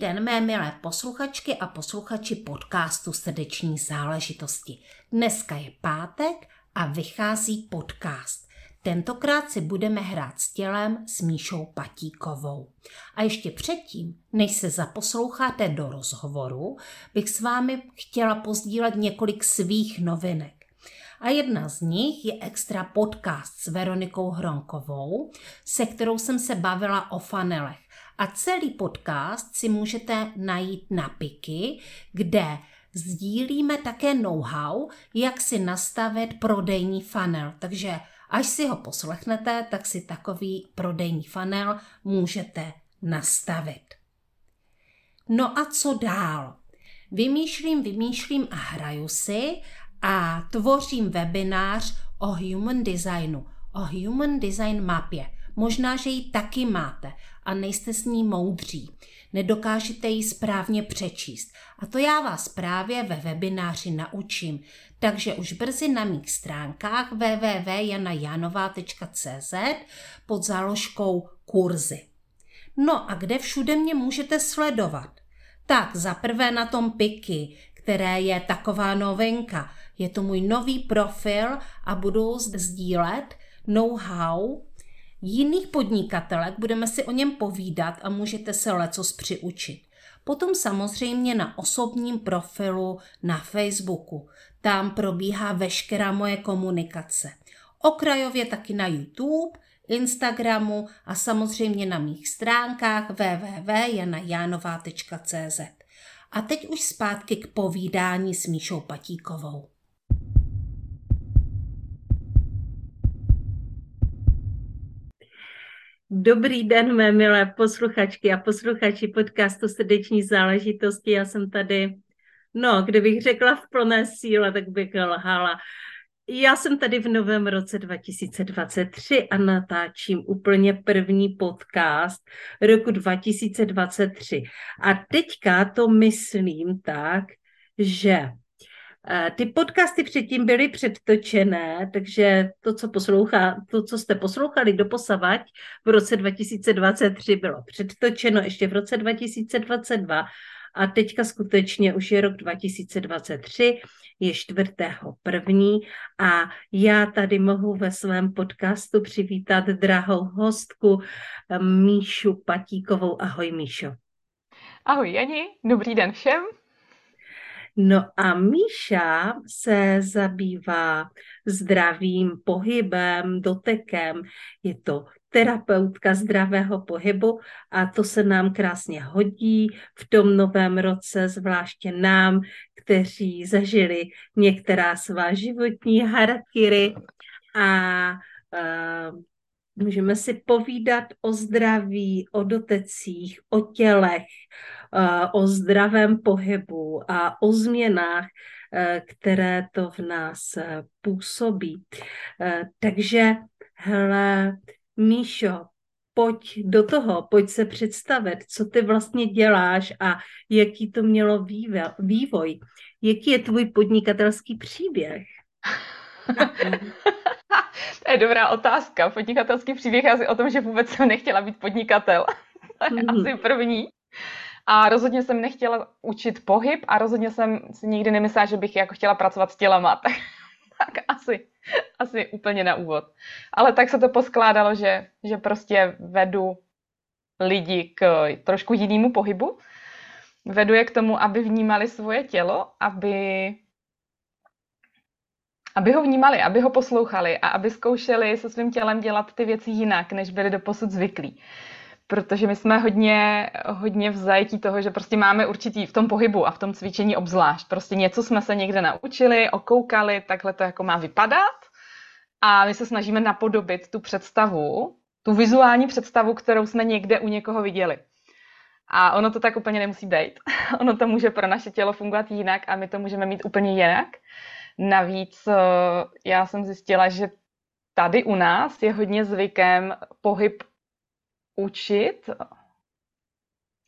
den, mé milé posluchačky a posluchači podcastu Srdeční záležitosti. Dneska je pátek a vychází podcast. Tentokrát si budeme hrát s tělem s Míšou Patíkovou. A ještě předtím, než se zaposloucháte do rozhovoru, bych s vámi chtěla pozdílet několik svých novinek. A jedna z nich je extra podcast s Veronikou Hronkovou, se kterou jsem se bavila o fanelech. A celý podcast si můžete najít na Piky, kde sdílíme také know-how, jak si nastavit prodejní funnel. Takže až si ho poslechnete, tak si takový prodejní funnel můžete nastavit. No a co dál? Vymýšlím, vymýšlím a hraju si a tvořím webinář o human designu, o human design mapě. Možná, že ji taky máte a nejste s ní moudří. Nedokážete ji správně přečíst. A to já vás právě ve webináři naučím. Takže už brzy na mých stránkách www.janajanová.cz pod záložkou kurzy. No a kde všude mě můžete sledovat? Tak zaprvé na tom Piky, které je taková novinka. Je to můj nový profil a budu sdílet know-how jiných podnikatelek, budeme si o něm povídat a můžete se lecos přiučit. Potom samozřejmě na osobním profilu na Facebooku. Tam probíhá veškerá moje komunikace. Okrajově taky na YouTube, Instagramu a samozřejmě na mých stránkách www.janajanová.cz. A teď už zpátky k povídání s Míšou Patíkovou. Dobrý den, mé milé posluchačky a posluchači podcastu Srdeční záležitosti. Já jsem tady, no, kdybych řekla v plné síle, tak bych lhala. Já jsem tady v novém roce 2023 a natáčím úplně první podcast roku 2023. A teďka to myslím tak, že ty podcasty předtím byly předtočené, takže to, co, poslouchá, to, co jste poslouchali do posavať v roce 2023 bylo předtočeno ještě v roce 2022 a teďka skutečně už je rok 2023, je čtvrtého první a já tady mohu ve svém podcastu přivítat drahou hostku eh, Míšu Patíkovou. Ahoj Míšo. Ahoj Jani, dobrý den všem. No a Míša se zabývá zdravým pohybem, dotekem. Je to terapeutka zdravého pohybu a to se nám krásně hodí v tom novém roce, zvláště nám, kteří zažili některá svá životní harakiry a uh, Můžeme si povídat o zdraví, o dotecích, o tělech, eh, o zdravém pohybu a o změnách, eh, které to v nás eh, působí. Takže, hele, Míšo, pojď do toho, pojď se představit, co ty vlastně děláš a jaký to mělo vývoj. Jaký je tvůj podnikatelský příběh? to je dobrá otázka. Podnikatelský příběh asi o tom, že vůbec jsem nechtěla být podnikatel. to je mm. asi první. A rozhodně jsem nechtěla učit pohyb a rozhodně jsem si nikdy nemyslela, že bych jako chtěla pracovat s tělama. Tak, tak asi, asi úplně na úvod. Ale tak se to poskládalo, že, že prostě vedu lidi k trošku jinému pohybu. Vedu je k tomu, aby vnímali svoje tělo, aby aby ho vnímali, aby ho poslouchali a aby zkoušeli se svým tělem dělat ty věci jinak, než byli doposud zvyklí. Protože my jsme hodně, hodně v zajetí toho, že prostě máme určitý v tom pohybu a v tom cvičení obzvlášť. Prostě něco jsme se někde naučili, okoukali, takhle to jako má vypadat a my se snažíme napodobit tu představu, tu vizuální představu, kterou jsme někde u někoho viděli. A ono to tak úplně nemusí být. ono to může pro naše tělo fungovat jinak a my to můžeme mít úplně jinak. Navíc eh, já jsem zjistila, že tady u nás je hodně zvykem pohyb učit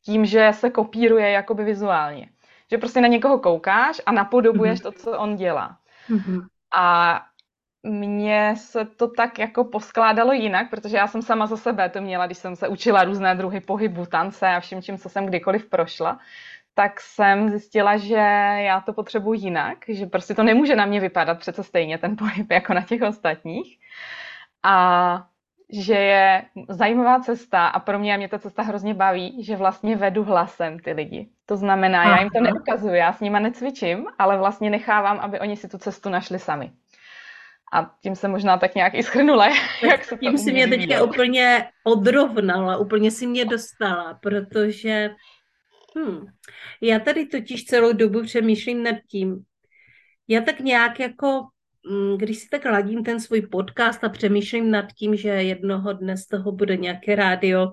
tím, že se kopíruje jakoby vizuálně. Že prostě na někoho koukáš a napodobuješ mm-hmm. to, co on dělá. Mm-hmm. A mně se to tak jako poskládalo jinak, protože já jsem sama za sebe to měla, když jsem se učila různé druhy pohybu, tance a všem, čím, co jsem kdykoliv prošla, tak jsem zjistila, že já to potřebuji jinak, že prostě to nemůže na mě vypadat přece stejně ten pohyb jako na těch ostatních. A že je zajímavá cesta a pro mě, a mě ta cesta hrozně baví, že vlastně vedu hlasem ty lidi. To znamená, já jim to neukazuju, já s nima necvičím, ale vlastně nechávám, aby oni si tu cestu našli sami. A tím se možná tak nějak i schrnula, jak se Tím si mě teďka úplně odrovnala, úplně si mě dostala, protože hm, já tady totiž celou dobu přemýšlím nad tím, já tak nějak jako, hm, když si tak ladím ten svůj podcast a přemýšlím nad tím, že jednoho dne z toho bude nějaké rádio,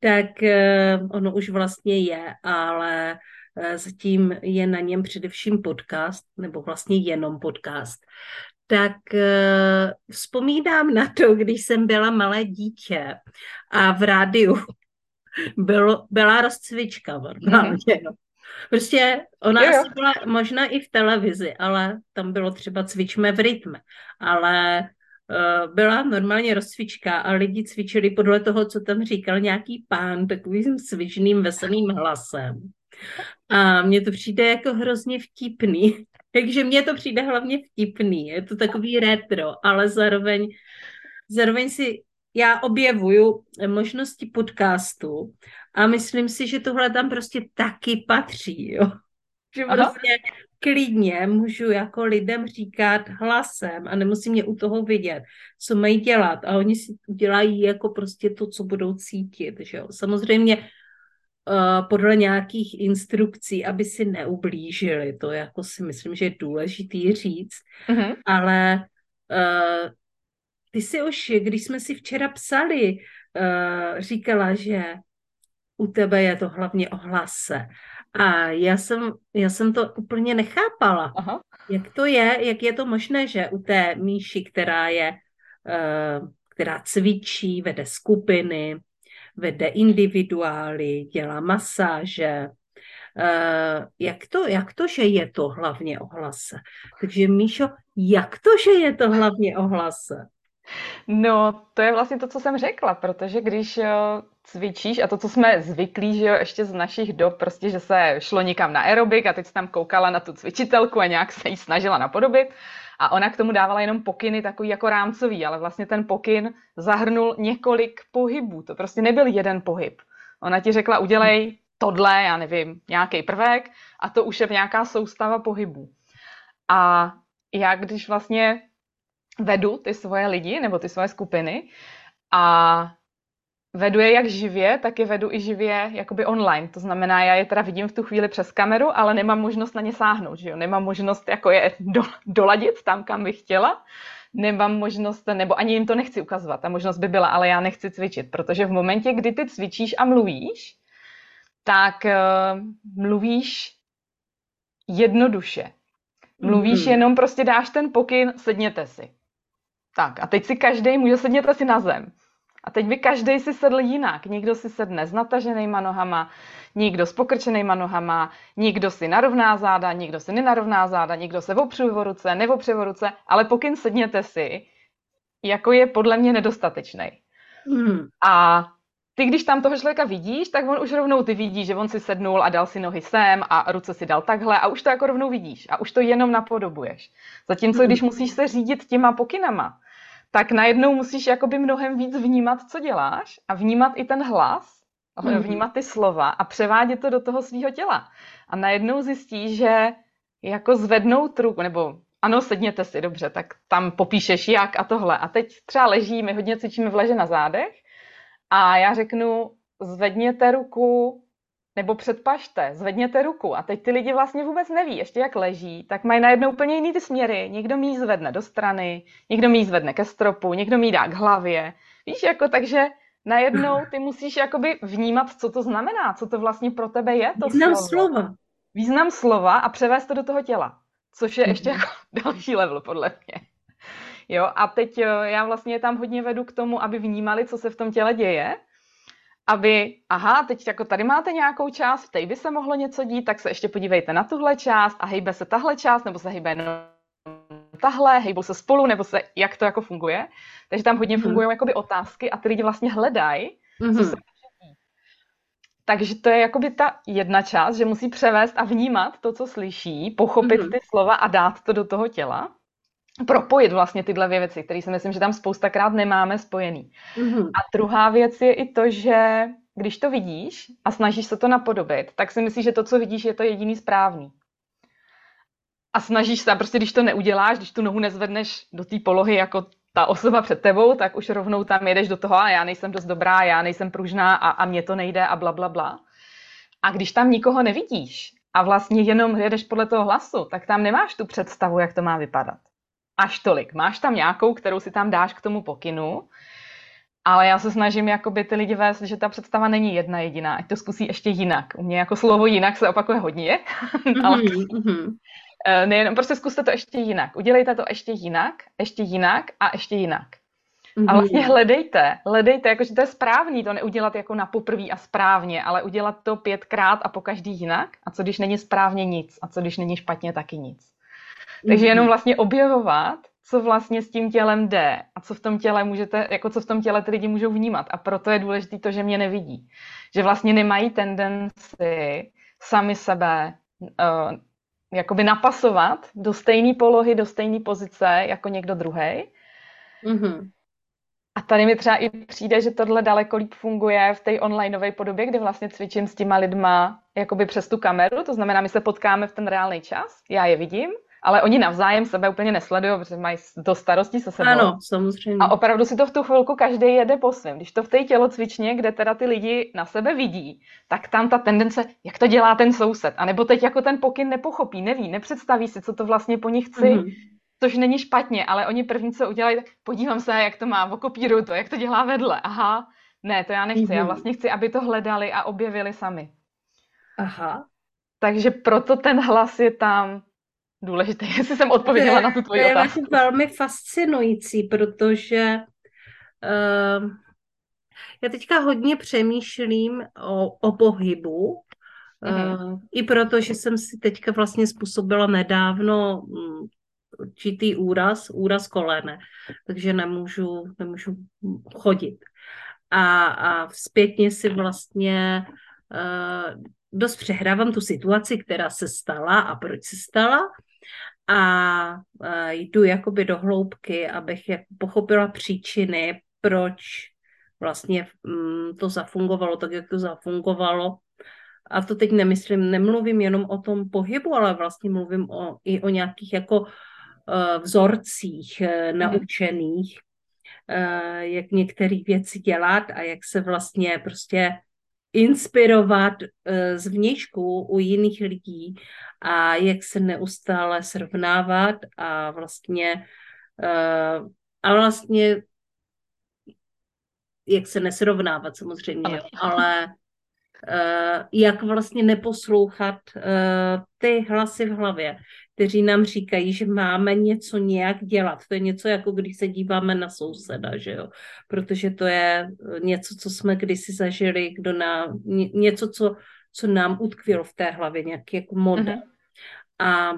tak eh, ono už vlastně je, ale eh, zatím je na něm především podcast, nebo vlastně jenom podcast. Tak uh, vzpomínám na to, když jsem byla malé dítě a v rádiu bylo, byla rozcvička normálně. Mm-hmm. No. Prostě ona jo, jo. asi byla možná i v televizi, ale tam bylo třeba cvičme v rytme. Ale uh, byla normálně rozcvička a lidi cvičili podle toho, co tam říkal nějaký pán takovým svižným, veselým hlasem. A mně to přijde jako hrozně vtipný. Takže mně to přijde hlavně vtipný. Je to takový retro, ale zároveň, zároveň si já objevuju možnosti podcastu a myslím si, že tohle tam prostě taky patří, jo. Že Aha. prostě klidně můžu jako lidem říkat hlasem a nemusím mě u toho vidět, co mají dělat a oni si udělají jako prostě to, co budou cítit, že jo. Samozřejmě Eh, podle nějakých instrukcí, aby si neublížili. To jako si myslím, že je důležitý říct. Mm-hmm. Ale uh, ty si už, když jsme si včera psali, uh, říkala, že u tebe je to hlavně o hlase. A já jsem, já jsem to úplně nechápala. Aha. Jak to je, jak je to možné, že u té Míši, která je, uh, která cvičí, vede skupiny, vede individuály, dělá masáže. Uh, jak, to, jak to, že je to hlavně o hlase? Takže Míšo, jak to, že je to hlavně o hlase? No, to je vlastně to, co jsem řekla, protože když eh, cvičíš a to, co jsme zvyklí, že jo, ještě z našich dob, prostě, že se šlo někam na aerobik a teď jsi tam koukala na tu cvičitelku a nějak se jí snažila napodobit a ona k tomu dávala jenom pokyny takový jako rámcový, ale vlastně ten pokyn zahrnul několik pohybů. To prostě nebyl jeden pohyb. Ona ti řekla, udělej tohle, já nevím, nějaký prvek a to už je nějaká soustava pohybů. A já když vlastně vedu ty svoje lidi nebo ty svoje skupiny a vedu je jak živě, tak je vedu i živě jakoby online. To znamená, já je teda vidím v tu chvíli přes kameru, ale nemám možnost na ně sáhnout, že jo? Nemám možnost jako je do, doladit tam, kam bych chtěla. Nemám možnost, nebo ani jim to nechci ukazovat. Ta možnost by byla, ale já nechci cvičit, protože v momentě, kdy ty cvičíš a mluvíš, tak uh, mluvíš jednoduše. Mluvíš mm-hmm. jenom, prostě dáš ten pokyn, sedněte si. Tak a teď si každý může sedněte si na zem. A teď by každý si sedl jinak. Někdo si sedne s nataženýma nohama, někdo s pokrčenýma nohama, někdo si narovná záda, někdo si nenarovná záda, někdo se opřu v ruce, neopře v ruce, ale pokyn sedněte si, jako je podle mě nedostatečný. Hmm. A ty, když tam toho člověka vidíš, tak on už rovnou ty vidí, že on si sednul a dal si nohy sem a ruce si dal takhle a už to jako rovnou vidíš a už to jenom napodobuješ. Zatímco, když musíš se řídit těma pokynama, tak najednou musíš jakoby mnohem víc vnímat, co děláš a vnímat i ten hlas, mm-hmm. vnímat ty slova a převádět to do toho svého těla. A najednou zjistíš, že jako zvednout ruku, nebo ano, sedněte si, dobře, tak tam popíšeš jak a tohle. A teď třeba leží, my hodně cvičíme v leže na zádech a já řeknu, zvedněte ruku nebo předpažte, zvedněte ruku a teď ty lidi vlastně vůbec neví, ještě jak leží, tak mají najednou úplně jiný ty směry. Někdo mi zvedne do strany, někdo mi zvedne ke stropu, někdo mi dá k hlavě. Víš, jako takže najednou ty musíš jakoby vnímat, co to znamená, co to vlastně pro tebe je to Význam slovo. slova. Význam slova a převést to do toho těla, což je ještě jako další level podle mě. Jo, a teď eh, já vlastně tam hodně vedu k tomu, aby vnímali, co se v tom těle děje, aby, aha, teď jako tady máte nějakou část, v té by se mohlo něco dít, tak se ještě podívejte na tuhle část a hejbe se tahle část, nebo se hejbe jenom tahle, hejbou se spolu, nebo se, jak to jako funguje. Takže tam hodně mm-hmm. fungují jakoby otázky a ty lidi vlastně hledají, mm-hmm. co se takže to je jakoby ta jedna část, že musí převést a vnímat to, co slyší, pochopit mm-hmm. ty slova a dát to do toho těla. Propojit vlastně tyhle dvě věci, které si myslím, že tam spoustakrát nemáme spojený. Mm-hmm. A druhá věc je i to, že když to vidíš a snažíš se to napodobit, tak si myslíš, že to, co vidíš, je to jediný správný. A snažíš se, a prostě když to neuděláš, když tu nohu nezvedneš do té polohy jako ta osoba před tebou, tak už rovnou tam jedeš do toho a já nejsem dost dobrá, já nejsem pružná a, a mně to nejde a bla, bla, bla. A když tam nikoho nevidíš a vlastně jenom jedeš podle toho hlasu, tak tam nemáš tu představu, jak to má vypadat. Až tolik. Máš tam nějakou, kterou si tam dáš k tomu pokynu, ale já se snažím jakoby ty lidi vést, že ta představa není jedna jediná, ať to zkusí ještě jinak. U mě jako slovo jinak se opakuje hodně, ale mm-hmm. Eh, nejenom, prostě zkuste to ještě jinak. Udělejte to ještě jinak, ještě jinak a ještě jinak. Mm-hmm. A vlastně hledejte, hledejte, jakože to je správný, to neudělat jako na poprví a správně, ale udělat to pětkrát a po každý jinak. A co když není správně nic? A co když není špatně taky nic? Takže jenom vlastně objevovat, co vlastně s tím tělem jde a co v tom těle můžete, jako co v tom těle ty lidi můžou vnímat. A proto je důležité to, že mě nevidí. Že vlastně nemají tendenci sami sebe uh, jakoby napasovat do stejné polohy, do stejné pozice jako někdo druhý. Mm-hmm. A tady mi třeba i přijde, že tohle daleko líp funguje v té onlineové podobě, kde vlastně cvičím s těma lidma jakoby přes tu kameru, to znamená, my se potkáme v ten reálný čas, já je vidím ale oni navzájem sebe úplně nesledují, protože mají do starostí se sebou. Ano, samozřejmě. A opravdu si to v tu chvilku každý jede po svém. Když to v té tělocvičně, kde teda ty lidi na sebe vidí, tak tam ta tendence, jak to dělá ten soused, anebo teď jako ten pokyn nepochopí, neví, nepředstaví si, co to vlastně po nich chci, mm-hmm. což není špatně, ale oni první, co udělají, tak podívám se, jak to má, okopíruju to, jak to dělá vedle. Aha, ne, to já nechci, mm-hmm. já vlastně chci, aby to hledali a objevili sami. Aha. Takže proto ten hlas je tam důležité, jestli jsem odpověděla je, na tu tvoji otázku. To je velmi fascinující, protože uh, já teďka hodně přemýšlím o, o pohybu, mm-hmm. uh, i proto, že jsem si teďka vlastně způsobila nedávno um, určitý úraz, úraz kolene, takže nemůžu, nemůžu chodit. A, a zpětně si vlastně uh, dost přehrávám tu situaci, která se stala a proč se stala a jdu jakoby do hloubky, abych jak pochopila příčiny, proč vlastně mm, to zafungovalo tak, jak to zafungovalo. A to teď nemyslím, nemluvím jenom o tom pohybu, ale vlastně mluvím o, i o nějakých jako e, vzorcích e, naučených, e, jak některé věci dělat a jak se vlastně prostě inspirovat z vnějšku u jiných lidí a jak se neustále srovnávat a vlastně uh, a vlastně jak se nesrovnávat samozřejmě, ale uh, jak vlastně neposlouchat ty hlasy v hlavě, kteří nám říkají, že máme něco nějak dělat. To je něco jako když se díváme na souseda, že jo? Protože to je něco, co jsme kdysi zažili, kdo nám, něco, co, co nám utkvělo v té hlavě, nějaký jako model. Uh-huh. A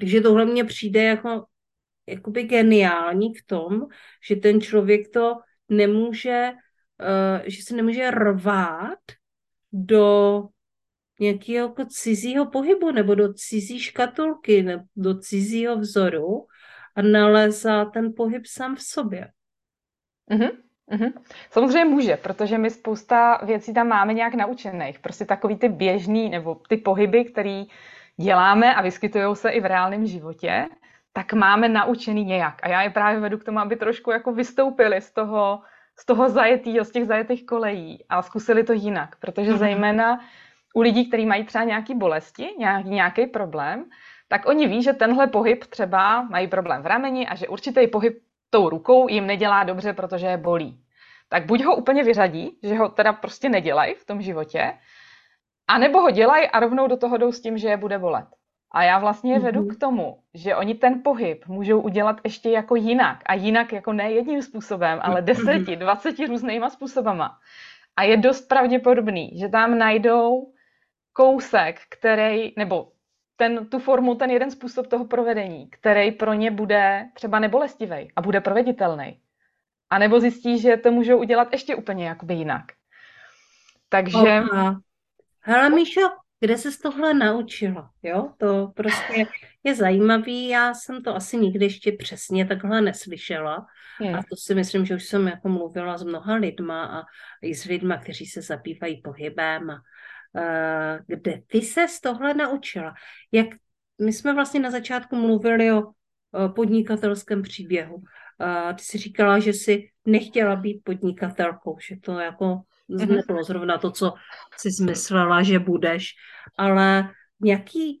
takže tohle mně přijde jako jakoby geniální v tom, že ten člověk to nemůže, uh, že se nemůže rvát do nějakého jako cizího pohybu nebo do cizí škatulky nebo do cizího vzoru a nalézá ten pohyb sám v sobě. Mm-hmm. Mm-hmm. Samozřejmě může, protože my spousta věcí tam máme nějak naučených. Prostě takový ty běžný nebo ty pohyby, který děláme a vyskytují se i v reálném životě, tak máme naučený nějak. A já je právě vedu k tomu, aby trošku jako vystoupili z toho, z toho zajetýho, z těch zajetých kolejí a zkusili to jinak. Protože mm-hmm. zejména u lidí, kteří mají třeba nějaké bolesti, nějaký, nějaký problém, tak oni ví, že tenhle pohyb třeba mají problém v rameni a že určitý pohyb tou rukou jim nedělá dobře, protože je bolí. Tak buď ho úplně vyřadí, že ho teda prostě nedělají v tom životě, a nebo ho dělají a rovnou do toho jdou s tím, že je bude bolet. A já vlastně je vedu mm-hmm. k tomu, že oni ten pohyb můžou udělat ještě jako jinak. A jinak jako ne jedním způsobem, ale deseti, dvaceti různýma způsobama. A je dost pravděpodobný, že tam najdou kousek, který, nebo ten, tu formu, ten jeden způsob toho provedení, který pro ně bude třeba nebolestivý a bude proveditelný. A nebo zjistí, že to můžou udělat ještě úplně jakoby jinak. Takže... Aha. Hele, Míšo, kde se z tohle naučila? Jo, to prostě je zajímavý. Já jsem to asi nikdy ještě přesně takhle neslyšela. Hmm. A to si myslím, že už jsem jako mluvila s mnoha lidma a i s lidma, kteří se zabývají pohybem. A, kde ty se z tohle naučila? Jak my jsme vlastně na začátku mluvili o, podnikatelském příběhu. Uh, ty jsi říkala, že jsi nechtěla být podnikatelkou, že to jako nebylo zrovna to, co jsi zmyslela, že budeš, ale nějaký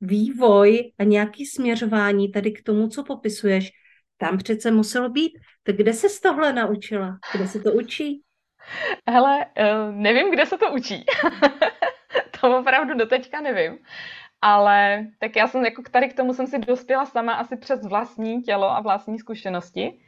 vývoj a nějaký směřování tady k tomu, co popisuješ, tam přece muselo být. Tak kde se z tohle naučila? Kde se to učí? Hele, eh, nevím, kde se to učí. to opravdu doteďka nevím. Ale tak já jsem jako tady k tomu jsem si dospěla sama asi přes vlastní tělo a vlastní zkušenosti.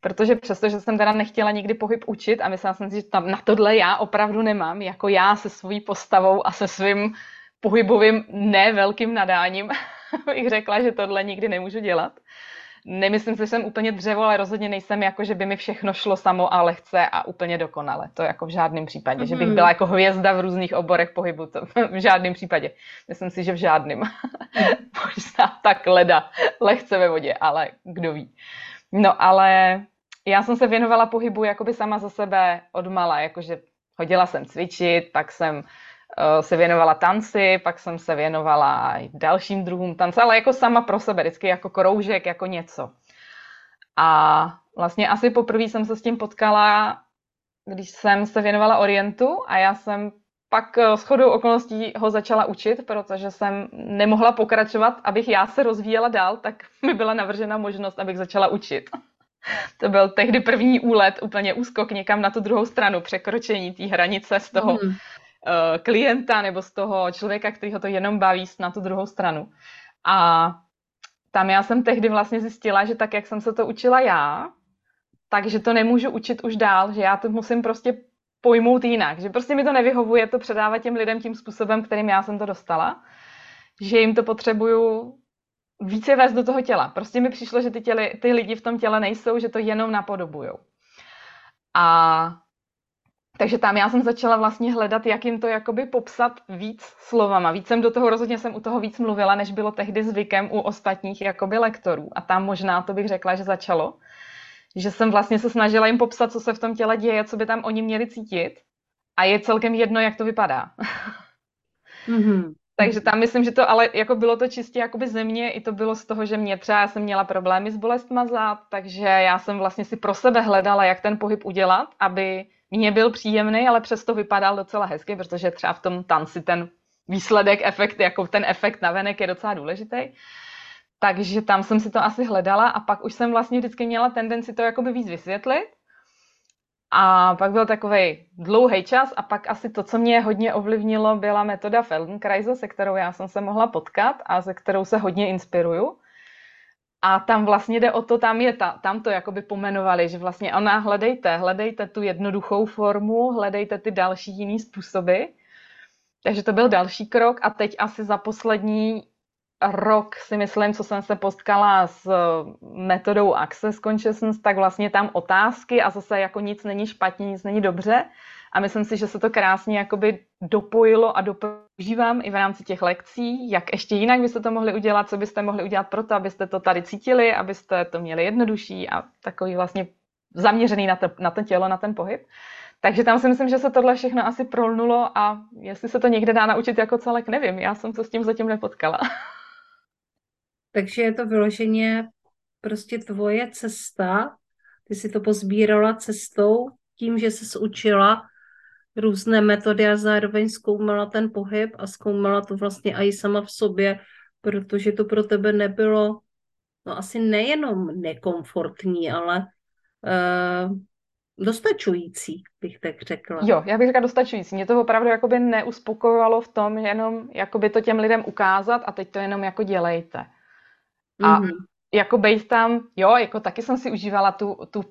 Protože přesto, že jsem teda nechtěla nikdy pohyb učit a myslela jsem si, že tam na tohle já opravdu nemám, jako já se svojí postavou a se svým pohybovým nevelkým nadáním bych řekla, že tohle nikdy nemůžu dělat. Nemyslím si, že jsem úplně dřevo, ale rozhodně nejsem jako, že by mi všechno šlo samo a lehce a úplně dokonale. To jako v žádném případě. Mm-hmm. Že bych mhm. byla jako hvězda v různých oborech pohybu, to v žádném případě. Myslím si, že v žádném. Možná tak leda, lehce ve vodě, ale kdo ví. No ale já jsem se věnovala pohybu jakoby sama za sebe od mala, jakože chodila jsem cvičit, pak jsem se věnovala tanci, pak jsem se věnovala i dalším druhům tance, ale jako sama pro sebe, vždycky jako kroužek, jako něco. A vlastně asi poprvé jsem se s tím potkala, když jsem se věnovala Orientu a já jsem pak eh, s chodou okolností ho začala učit, protože jsem nemohla pokračovat, abych já se rozvíjela dál, tak mi byla navržena možnost, abych začala učit. To byl tehdy první úlet, úplně úskok někam na tu druhou stranu, překročení té hranice z toho mm. Uh, klienta nebo z toho člověka, který ho to jenom baví, na tu druhou stranu. A tam já jsem tehdy vlastně zjistila, že tak, jak jsem se to učila já, takže to nemůžu učit už dál, že já to musím prostě pojmout jinak, že prostě mi to nevyhovuje to předávat těm lidem tím způsobem, kterým já jsem to dostala, že jim to potřebuju více vést do toho těla. Prostě mi přišlo, že ty, těli, ty lidi v tom těle nejsou, že to jenom napodobujou. A takže tam já jsem začala vlastně hledat, jak jim to jakoby popsat víc slovama. Víc jsem do toho, rozhodně jsem u toho víc mluvila, než bylo tehdy zvykem u ostatních jakoby lektorů. A tam možná to bych řekla, že začalo. Že jsem vlastně se snažila jim popsat, co se v tom těle děje, co by tam oni měli cítit. A je celkem jedno, jak to vypadá. Mm-hmm. Takže tam myslím, že to ale jako bylo to čistě jakoby ze mě, i to bylo z toho, že mě třeba já jsem měla problémy s bolestma zad, takže já jsem vlastně si pro sebe hledala, jak ten pohyb udělat, aby mě byl příjemný, ale přesto vypadal docela hezky, protože třeba v tom tanci ten výsledek, efekt, jako ten efekt na venek je docela důležitý. Takže tam jsem si to asi hledala a pak už jsem vlastně vždycky měla tendenci to jakoby víc vysvětlit a pak byl takový dlouhý čas a pak asi to, co mě hodně ovlivnilo, byla metoda Feldenkrais, se kterou já jsem se mohla potkat a se kterou se hodně inspiruju. A tam vlastně jde o to, tam je ta, tam to jakoby pomenovali, že vlastně ona hledejte, hledejte tu jednoduchou formu, hledejte ty další jiný způsoby. Takže to byl další krok a teď asi za poslední rok si myslím, co jsem se potkala s eh, metodou Access Consciousness, tak vlastně tam otázky a zase jako nic není špatně, nic není dobře. A myslím si, že se to krásně jakoby dopojilo a dopožívám i v rámci těch lekcí, jak ještě jinak byste to mohli udělat, co byste mohli udělat pro to, abyste to tady cítili, abyste to měli jednodušší a takový vlastně zaměřený na, to, na to tělo, na ten pohyb. Takže tam si myslím, že se tohle všechno asi prolnulo a jestli se to někde dá naučit jako celek, nevím. Já jsem se s tím zatím nepotkala. Takže je to vyloženě prostě tvoje cesta. Ty si to pozbírala cestou, tím, že jsi učila různé metody a zároveň zkoumala ten pohyb a zkoumala to vlastně i sama v sobě, protože to pro tebe nebylo no asi nejenom nekomfortní, ale uh, dostačující, bych tak řekla. Jo, já bych řekla dostačující. Mě to opravdu jakoby neuspokojovalo v tom, že jenom jakoby to těm lidem ukázat a teď to jenom jako dělejte. A mm-hmm. jako být tam, jo, jako taky jsem si užívala tu, tu,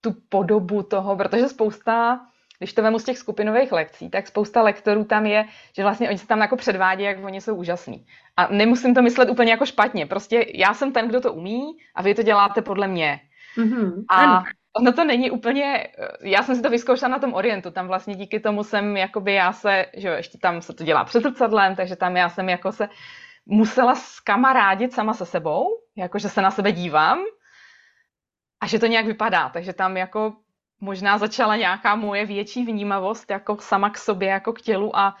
tu podobu toho, protože spousta když to vemu z těch skupinových lekcí, tak spousta lektorů tam je, že vlastně oni se tam jako předvádí, jak oni jsou úžasní. A nemusím to myslet úplně jako špatně. Prostě já jsem ten, kdo to umí a vy to děláte podle mě. Mm-hmm. A ano. ono to není úplně, já jsem si to vyzkoušela na tom Orientu, tam vlastně díky tomu jsem, jakoby já se, že jo, ještě tam se to dělá před zrcadlem, takže tam já jsem jako se musela skamarádit sama se sebou, jakože se na sebe dívám a že to nějak vypadá, takže tam jako možná začala nějaká moje větší vnímavost jako sama k sobě, jako k tělu a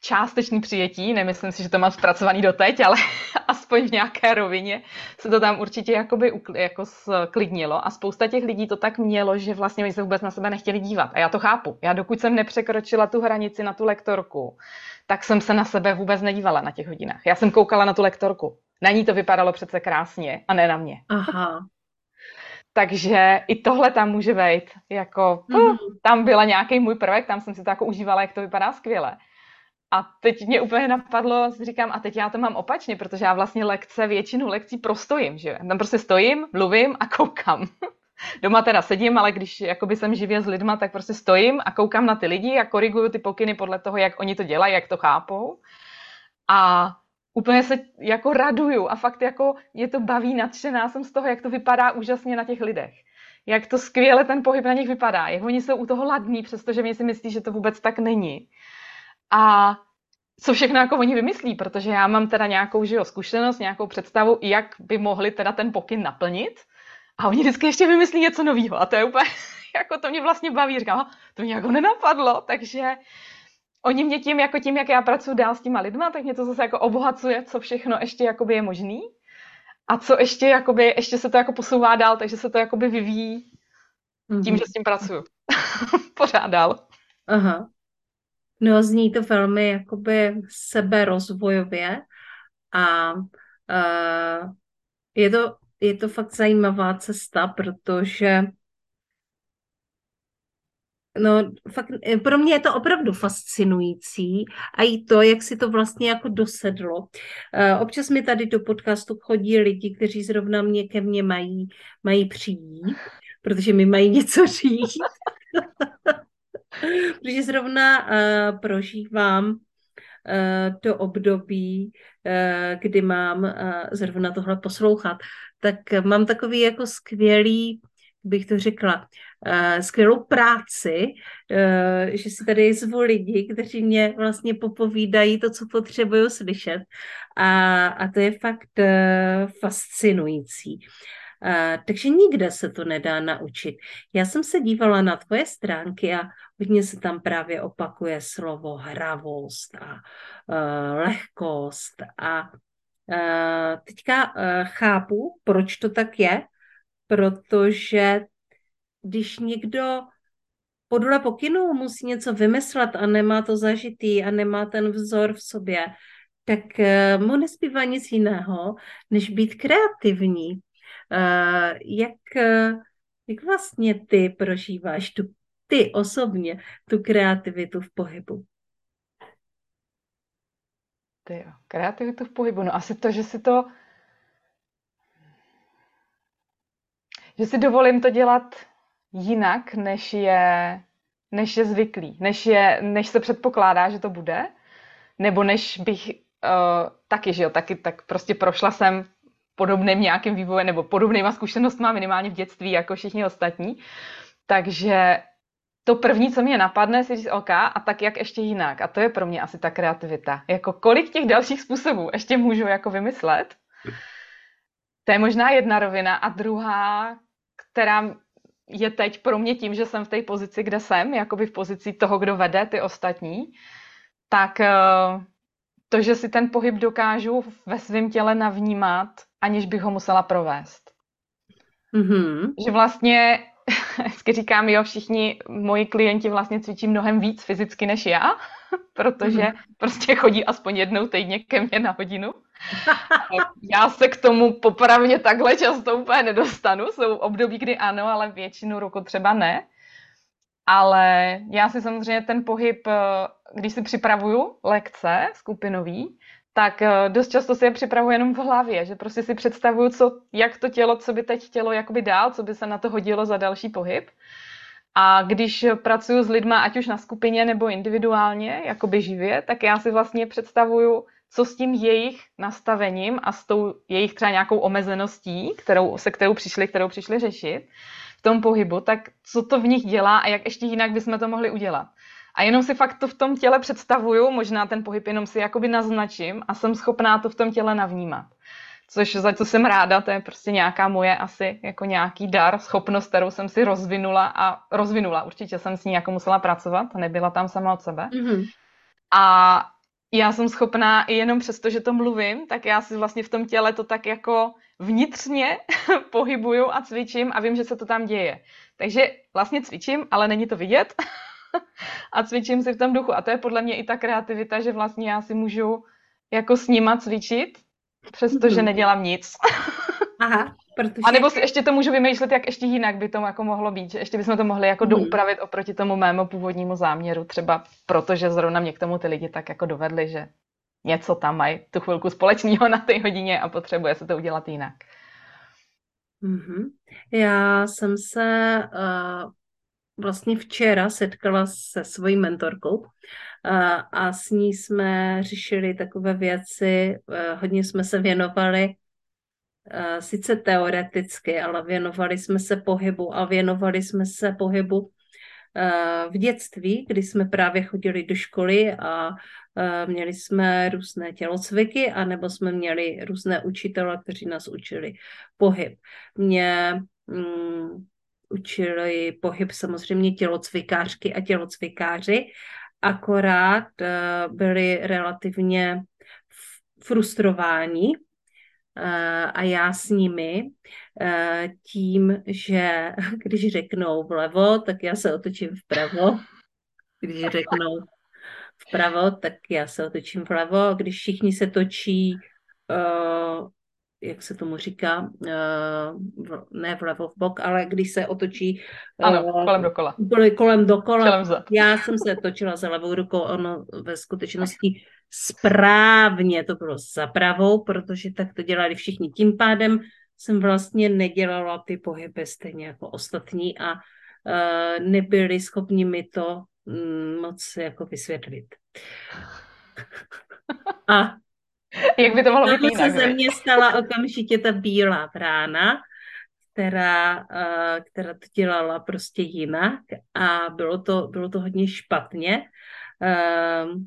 částečný přijetí, nemyslím si, že to mám zpracovaný doteď, ale aspoň v nějaké rovině se to tam určitě jakoby jako sklidnilo a spousta těch lidí to tak mělo, že vlastně oni se vůbec na sebe nechtěli dívat a já to chápu. Já dokud jsem nepřekročila tu hranici na tu lektorku, tak jsem se na sebe vůbec nedívala na těch hodinách. Já jsem koukala na tu lektorku. Na ní to vypadalo přece krásně a ne na mě. Aha. Takže i tohle tam může být. Jako, mm-hmm. tam byla nějaký můj prvek, tam jsem si to jako užívala, jak to vypadá skvěle. A teď mě úplně napadlo, říkám, a teď já to mám opačně, protože já vlastně lekce, většinu lekcí prostojím, že tam prostě stojím, mluvím a koukám. Doma teda sedím, ale když jakoby jsem živě s lidma, tak prostě stojím a koukám na ty lidi a koriguju ty pokyny podle toho, jak oni to dělají, jak to chápou. A úplně se jako raduju a fakt jako je to baví, nadšená jsem z toho, jak to vypadá úžasně na těch lidech. Jak to skvěle ten pohyb na nich vypadá, jak oni jsou u toho ladní, přestože mi si myslí, že to vůbec tak není. A co všechno jako oni vymyslí, protože já mám teda nějakou jo, zkušenost, nějakou představu, jak by mohli teda ten pokyn naplnit. A oni vždycky ještě vymyslí něco nového. A to je úplně, jako to mě vlastně baví. Říkám, to mě jako nenapadlo, takže oni mě tím, jako tím, jak já pracuji dál s těma lidma, tak mě to zase jako obohacuje, co všechno ještě jakoby je možný. A co ještě, jakoby, ještě se to jako posouvá dál, takže se to jakoby vyvíjí tím, mm-hmm. že s tím pracuju. Pořád dál. Aha. No, zní to velmi jakoby seberozvojově a uh, je, to, je to fakt zajímavá cesta, protože No, fakt, pro mě je to opravdu fascinující a i to, jak si to vlastně jako dosedlo. Občas mi tady do podcastu chodí lidi, kteří zrovna mě ke mně mají, mají přijít, protože mi mají něco říct. protože zrovna uh, prožívám to období, kdy mám zrovna tohle poslouchat, tak mám takový jako skvělý, bych to řekla, skvělou práci, uh, že si tady zvu lidi, kteří mě vlastně popovídají to, co potřebuju slyšet. A, a to je fakt uh, fascinující. Uh, takže nikde se to nedá naučit. Já jsem se dívala na tvoje stránky a hodně se tam právě opakuje slovo hravost a uh, lehkost a uh, teďka chápu, proč to tak je, protože když někdo podle pokynů musí něco vymyslet a nemá to zažitý a nemá ten vzor v sobě, tak uh, mu nespívá nic jiného, než být kreativní. Uh, jak, uh, jak vlastně ty prožíváš tu ty osobně tu kreativitu v pohybu? Ty jo, kreativitu v pohybu. No asi to, že si to že si dovolím to dělat jinak, než je, než je zvyklý, než, je, než se předpokládá, že to bude, nebo než bych uh, taky, že jo, taky tak prostě prošla jsem podobným nějakým vývojem nebo podobnýma zkušenostmi minimálně v dětství jako všichni ostatní. Takže to první, co mě napadne, si říct OK, a tak jak ještě jinak. A to je pro mě asi ta kreativita. Jako kolik těch dalších způsobů ještě můžu jako vymyslet. To je možná jedna rovina. A druhá, která je teď pro mě tím, že jsem v té pozici, kde jsem, jakoby v pozici toho, kdo vede ty ostatní, tak eh, to, že si ten pohyb dokážu ve svém těle navnímat, aniž bych ho musela provést. Mm-hmm. Že vlastně vždycky říkám, jo, všichni moji klienti vlastně cvičí mnohem víc fyzicky než já, protože mm. prostě chodí aspoň jednou týdně ke mně na hodinu. já se k tomu popravně takhle často úplně nedostanu. Jsou období, kdy ano, ale většinu roku třeba ne. Ale já si samozřejmě ten pohyb, eh, když si připravuju lekce skupinový, tak eh, dost často si je připravuji jenom v hlavě, že prostě si představuju, co, jak to tělo, co by teď tělo jakoby dál, co by se na to hodilo za další pohyb. A když pracuji s lidma, ať už na skupině nebo individuálně, jakoby živě, tak já si vlastně představuju, co s tím jejich nastavením a s tou jejich třeba nějakou omezeností, kterou, se kterou přišli, kterou přišli řešit v tom pohybu, tak co to v nich dělá a jak ještě jinak bychom to mohli udělat. A jenom si fakt to v tom těle představuju, možná ten pohyb jenom si jakoby naznačím a jsem schopná to v tom těle navnímat. Což za co jsem ráda, to je prostě nějaká moje asi jako nějaký dar, schopnost, kterou jsem si rozvinula a rozvinula. Určitě jsem s ní jako musela pracovat, nebyla tam sama od sebe. Mm-hmm. A já jsem schopná i jenom přesto, že to mluvím, tak já si vlastně v tom těle to tak jako vnitřně pohybuju a cvičím a vím, že se to tam děje. Takže vlastně cvičím, ale není to vidět a cvičím si v tom duchu. A to je podle mě i ta kreativita, že vlastně já si můžu jako s nima cvičit, přestože mm-hmm. nedělám nic. Aha, protože... A nebo si ještě to můžu vymýšlet, jak ještě jinak by to jako mohlo být, že ještě bychom to mohli jako mm. doupravit oproti tomu mému původnímu záměru, třeba protože zrovna mě k tomu ty lidi tak jako dovedli, že něco tam mají tu chvilku společného na té hodině a potřebuje se to udělat jinak. Mm-hmm. Já jsem se uh, vlastně včera setkala se svojí mentorkou uh, a s ní jsme řešili takové věci, uh, hodně jsme se věnovali sice teoreticky, ale věnovali jsme se pohybu a věnovali jsme se pohybu v dětství, kdy jsme právě chodili do školy a měli jsme různé tělocviky, anebo jsme měli různé učitele, kteří nás učili pohyb. Mě mm, učili pohyb samozřejmě tělocvikářky a tělocvikáři, akorát byli relativně frustrováni a já s nimi uh, tím, že když řeknou vlevo, tak já se otočím vpravo. Když řeknou vpravo, tak já se otočím vlevo. Když všichni se točí uh, jak se tomu říká, uh, ne vlevo v bok, ale když se otočí ano, uh, kolem dokola. Kolem dokola. Já jsem se točila za levou rukou, ono ve skutečnosti správně to bylo za pravou, protože tak to dělali všichni. Tím pádem jsem vlastně nedělala ty pohyby stejně jako ostatní a uh, nebyli schopni mi to um, moc jako vysvětlit. A Jak by to mohlo být jinak? se ze mě stala okamžitě ta bílá vrána, která, uh, která to dělala prostě jinak a bylo to, bylo to hodně špatně. Uh,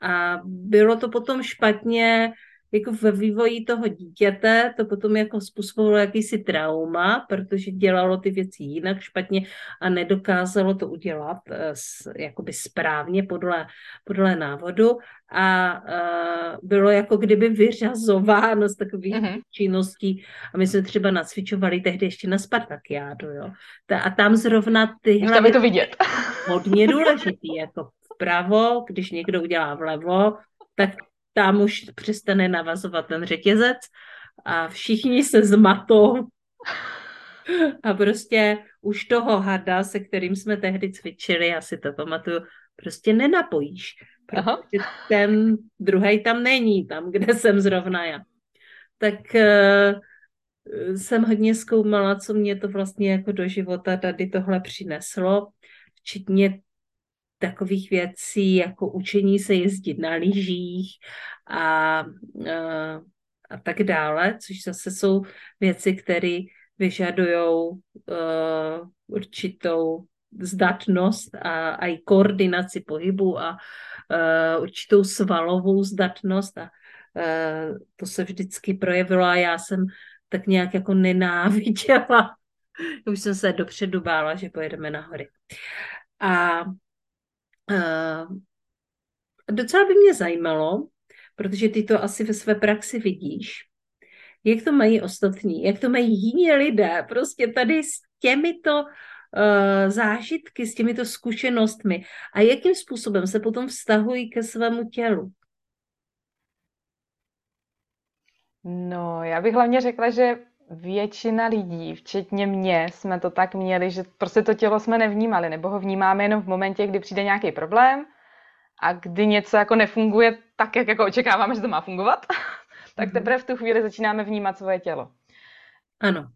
a bylo to potom špatně jako ve vývoji toho dítěte to potom jako způsobilo jakýsi trauma, protože dělalo ty věci jinak špatně a nedokázalo to udělat uh, jakoby správně podle, podle návodu a uh, bylo jako kdyby vyřazováno z takových mm-hmm. činností a my jsme třeba nacvičovali tehdy ještě na Spartakiádu, jo. Ta, a tam zrovna tyhle... Tam je to vidět. Hodně důležitý, jako vpravo, když někdo udělá vlevo, tak tam už přestane navazovat ten řetězec a všichni se zmatou a prostě už toho hada, se kterým jsme tehdy cvičili, já si to pamatuju, prostě nenapojíš. Protože ten druhý tam není, tam, kde jsem zrovna já. Tak uh, jsem hodně zkoumala, co mě to vlastně jako do života tady tohle přineslo, včetně takových věcí, jako učení se jezdit na lyžích a, a, a tak dále, což zase jsou věci, které vyžadují uh, určitou zdatnost a, a i koordinaci pohybu a uh, určitou svalovou zdatnost a uh, to se vždycky projevilo a já jsem tak nějak jako nenáviděla. Už jsem se dopředu bála, že pojedeme na hory. A docela by mě zajímalo, protože ty to asi ve své praxi vidíš, jak to mají ostatní, jak to mají jiní lidé, prostě tady s těmito uh, zážitky, s těmito zkušenostmi a jakým způsobem se potom vztahují ke svému tělu. No, já bych hlavně řekla, že většina lidí, včetně mě, jsme to tak měli, že prostě to tělo jsme nevnímali, nebo ho vnímáme jenom v momentě, kdy přijde nějaký problém a kdy něco jako nefunguje tak, jak jako očekáváme, že to má fungovat, tak mhm. teprve v tu chvíli začínáme vnímat svoje tělo. Ano,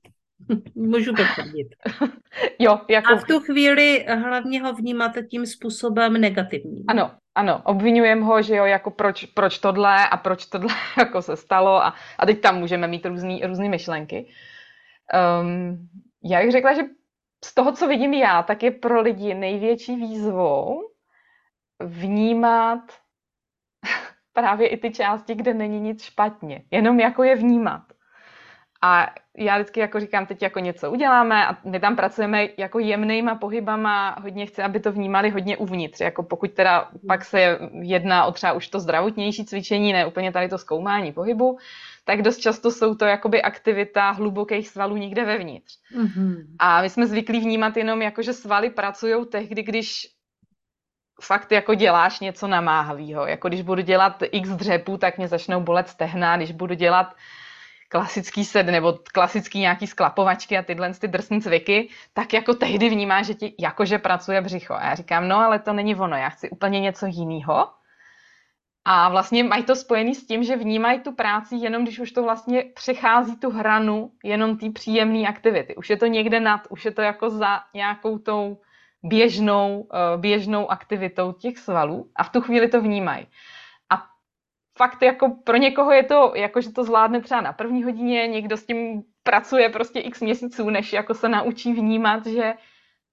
můžu potvrdit. jo, jako... A v tu chvíli hlavně ho vnímáte tím způsobem negativním. Ano, ano, obvinujem ho, že jo, jako proč, proč tohle a proč tohle jako se stalo a, a teď tam můžeme mít různý, různý myšlenky. Um, já bych řekla, že z toho, co vidím já, tak je pro lidi největší výzvou vnímat právě i ty části, kde není nic špatně. Jenom jako je vnímat. A já vždycky jako říkám, teď jako něco uděláme a my tam pracujeme jako jemnýma pohybama, hodně chci, aby to vnímali hodně uvnitř, jako pokud teda pak se jedná o třeba už to zdravotnější cvičení, ne úplně tady to zkoumání pohybu, tak dost často jsou to jakoby aktivita hlubokých svalů někde vevnitř. Mm-hmm. A my jsme zvyklí vnímat jenom jako, že svaly pracují tehdy, když fakt jako děláš něco namáhavého. Jako když budu dělat x dřepů, tak mě začnou bolet stehna, když budu dělat klasický sed nebo klasický nějaký sklapovačky a tyhle ty drsné cviky, tak jako tehdy vnímá, že ti jakože pracuje břicho. A já říkám, no ale to není ono, já chci úplně něco jiného. A vlastně mají to spojený s tím, že vnímají tu práci jenom, když už to vlastně přechází tu hranu jenom té příjemné aktivity. Už je to někde nad, už je to jako za nějakou tou běžnou, eh, běžnou aktivitou těch svalů a v tu chvíli to vnímají fakt jako pro někoho je to, jako že to zvládne třeba na první hodině, někdo s tím pracuje prostě x měsíců, než jako se naučí vnímat, že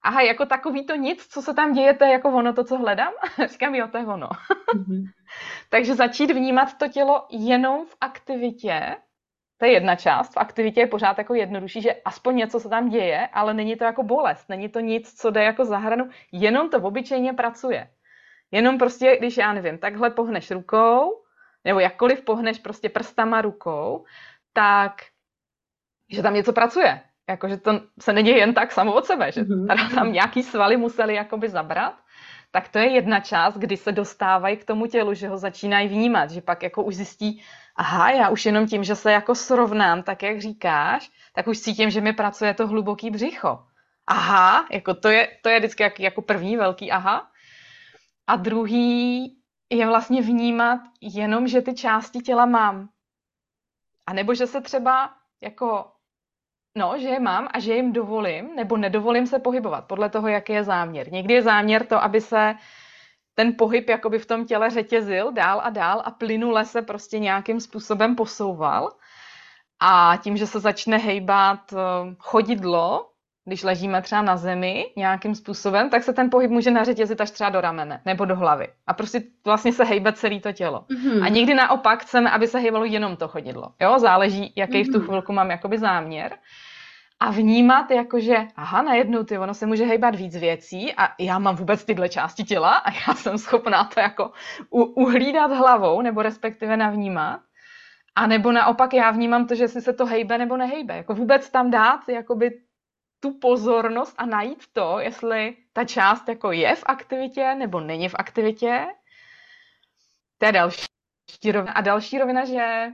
aha, jako takový to nic, co se tam děje, to je jako ono to, co hledám. Říkám, jo, to je ono. Mm-hmm. Takže začít vnímat to tělo jenom v aktivitě, to je jedna část, v aktivitě je pořád jako jednodušší, že aspoň něco se tam děje, ale není to jako bolest, není to nic, co jde jako za hranu, jenom to obyčejně pracuje. Jenom prostě, když já nevím, takhle pohneš rukou, nebo jakkoliv pohneš prostě prstama rukou, tak že tam něco pracuje. Jako, že to se neděje jen tak samo od sebe, že mm-hmm. tam nějaký svaly museli jakoby zabrat, tak to je jedna část, kdy se dostávají k tomu tělu, že ho začínají vnímat, že pak jako už zjistí, aha, já už jenom tím, že se jako srovnám, tak jak říkáš, tak už cítím, že mi pracuje to hluboký břicho. Aha, jako to je, to je vždycky jak, jako první velký aha. A druhý je vlastně vnímat jenom, že ty části těla mám. A nebo že se třeba jako, no, že je mám a že jim dovolím, nebo nedovolím se pohybovat, podle toho, jaký je záměr. Někdy je záměr to, aby se ten pohyb jakoby v tom těle řetězil dál a dál a plynule se prostě nějakým způsobem posouval. A tím, že se začne hejbat eh, chodidlo, když ležíme třeba na zemi nějakým způsobem, tak se ten pohyb může nařetězit až třeba do ramene nebo do hlavy. A prostě vlastně se hejbe celé to tělo. Mm-hmm. A někdy naopak chceme, aby se hejbalo jenom to chodidlo. Jo, záleží, jaký mm-hmm. v tu mhm. chvilku mám jakoby záměr. A vnímat, jakože, aha, najednou ty, ono se může hejbat víc věcí a já mám vůbec tyhle části těla a já jsem schopná to jako u, uhlídat hlavou nebo respektive navnímat. A nebo naopak já vnímám to, že si se to hejbe nebo nehejbe. Jako vůbec tam dát jakoby tu pozornost a najít to, jestli ta část jako je v aktivitě nebo není v aktivitě. To je další rovina. A další rovina, že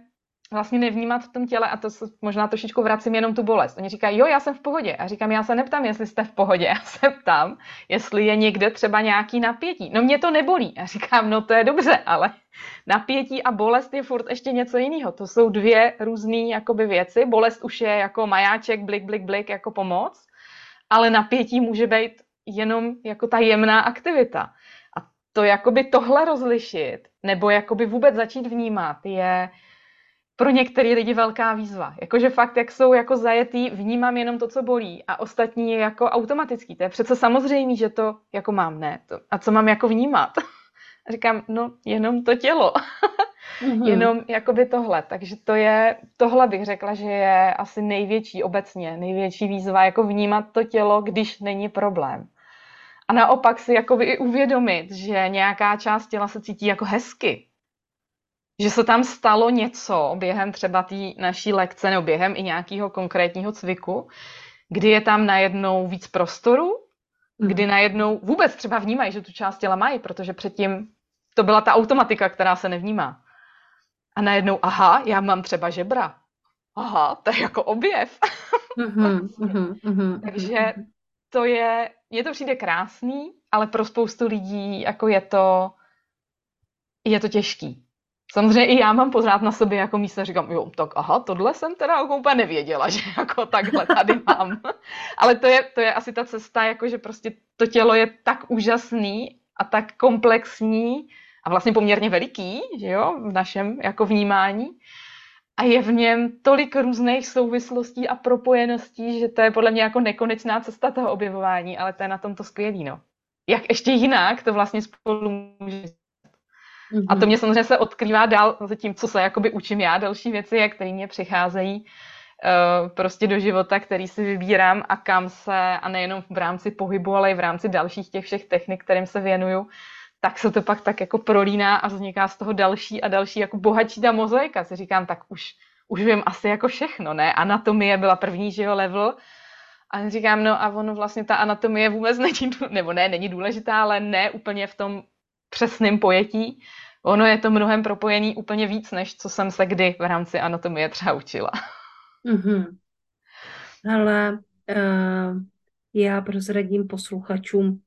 vlastně nevnímat v tom těle, a to se možná trošičku vracím jenom tu bolest. Oni říkají, jo, já jsem v pohodě. A říkám, já se neptám, jestli jste v pohodě, já se ptám, jestli je někde třeba nějaký napětí. No mě to nebolí. A říkám, no to je dobře, ale napětí a bolest je furt ještě něco jiného. To jsou dvě různé jakoby věci. Bolest už je jako majáček, blik, blik, blik, jako pomoc, ale napětí může být jenom jako ta jemná aktivita. A to jakoby tohle rozlišit, nebo jakoby vůbec začít vnímat, je pro některé lidi velká výzva. Jakože fakt, jak jsou jako zajetý, vnímám jenom to, co bolí a ostatní je jako automatický. To je přece samozřejmé, že to jako mám, ne? To, a co mám jako vnímat? A říkám, no jenom to tělo. mm-hmm. Jenom jakoby tohle. Takže to je, tohle bych řekla, že je asi největší obecně, největší výzva, jako vnímat to tělo, když není problém. A naopak si jakoby i uvědomit, že nějaká část těla se cítí jako hezky, že se tam stalo něco během třeba té naší lekce nebo během i nějakého konkrétního cviku, kdy je tam najednou víc prostoru, mm. kdy najednou vůbec třeba vnímají, že tu část těla mají, protože předtím to byla ta automatika, která se nevnímá. A najednou, aha, já mám třeba žebra. Aha, to je jako objev. Mm-hmm, mm-hmm, Takže to je, je to přijde krásný, ale pro spoustu lidí jako je to, je to těžký. Samozřejmě i já mám pořád na sobě jako místo, říkám, jo, tak aha, tohle jsem teda jako úplně nevěděla, že jako takhle tady mám. Ale to je, to je asi ta cesta, jako že prostě to tělo je tak úžasný a tak komplexní a vlastně poměrně veliký, že jo, v našem jako vnímání. A je v něm tolik různých souvislostí a propojeností, že to je podle mě jako nekonečná cesta toho objevování, ale to je na tom to skvělý, no. Jak ještě jinak to vlastně spolu může Mm-hmm. A to mě samozřejmě se odkrývá dál za tím, co se jakoby učím já, další věci, které mě přicházejí uh, prostě do života, který si vybírám a kam se, a nejenom v rámci pohybu, ale i v rámci dalších těch všech technik, kterým se věnuju, tak se to pak tak jako prolíná a vzniká z toho další a další jako bohatší ta mozaika. Si říkám, tak už, už vím asi jako všechno, ne? Anatomie byla první, že jo, level, a říkám, no a ono vlastně ta anatomie vůbec není, nebo ne, není důležitá, ale ne úplně v tom přesném pojetí ono je to mnohem propojený úplně víc, než co jsem se kdy v rámci anatomie třeba učila. Mm-hmm. Ale uh, já prozradím posluchačům,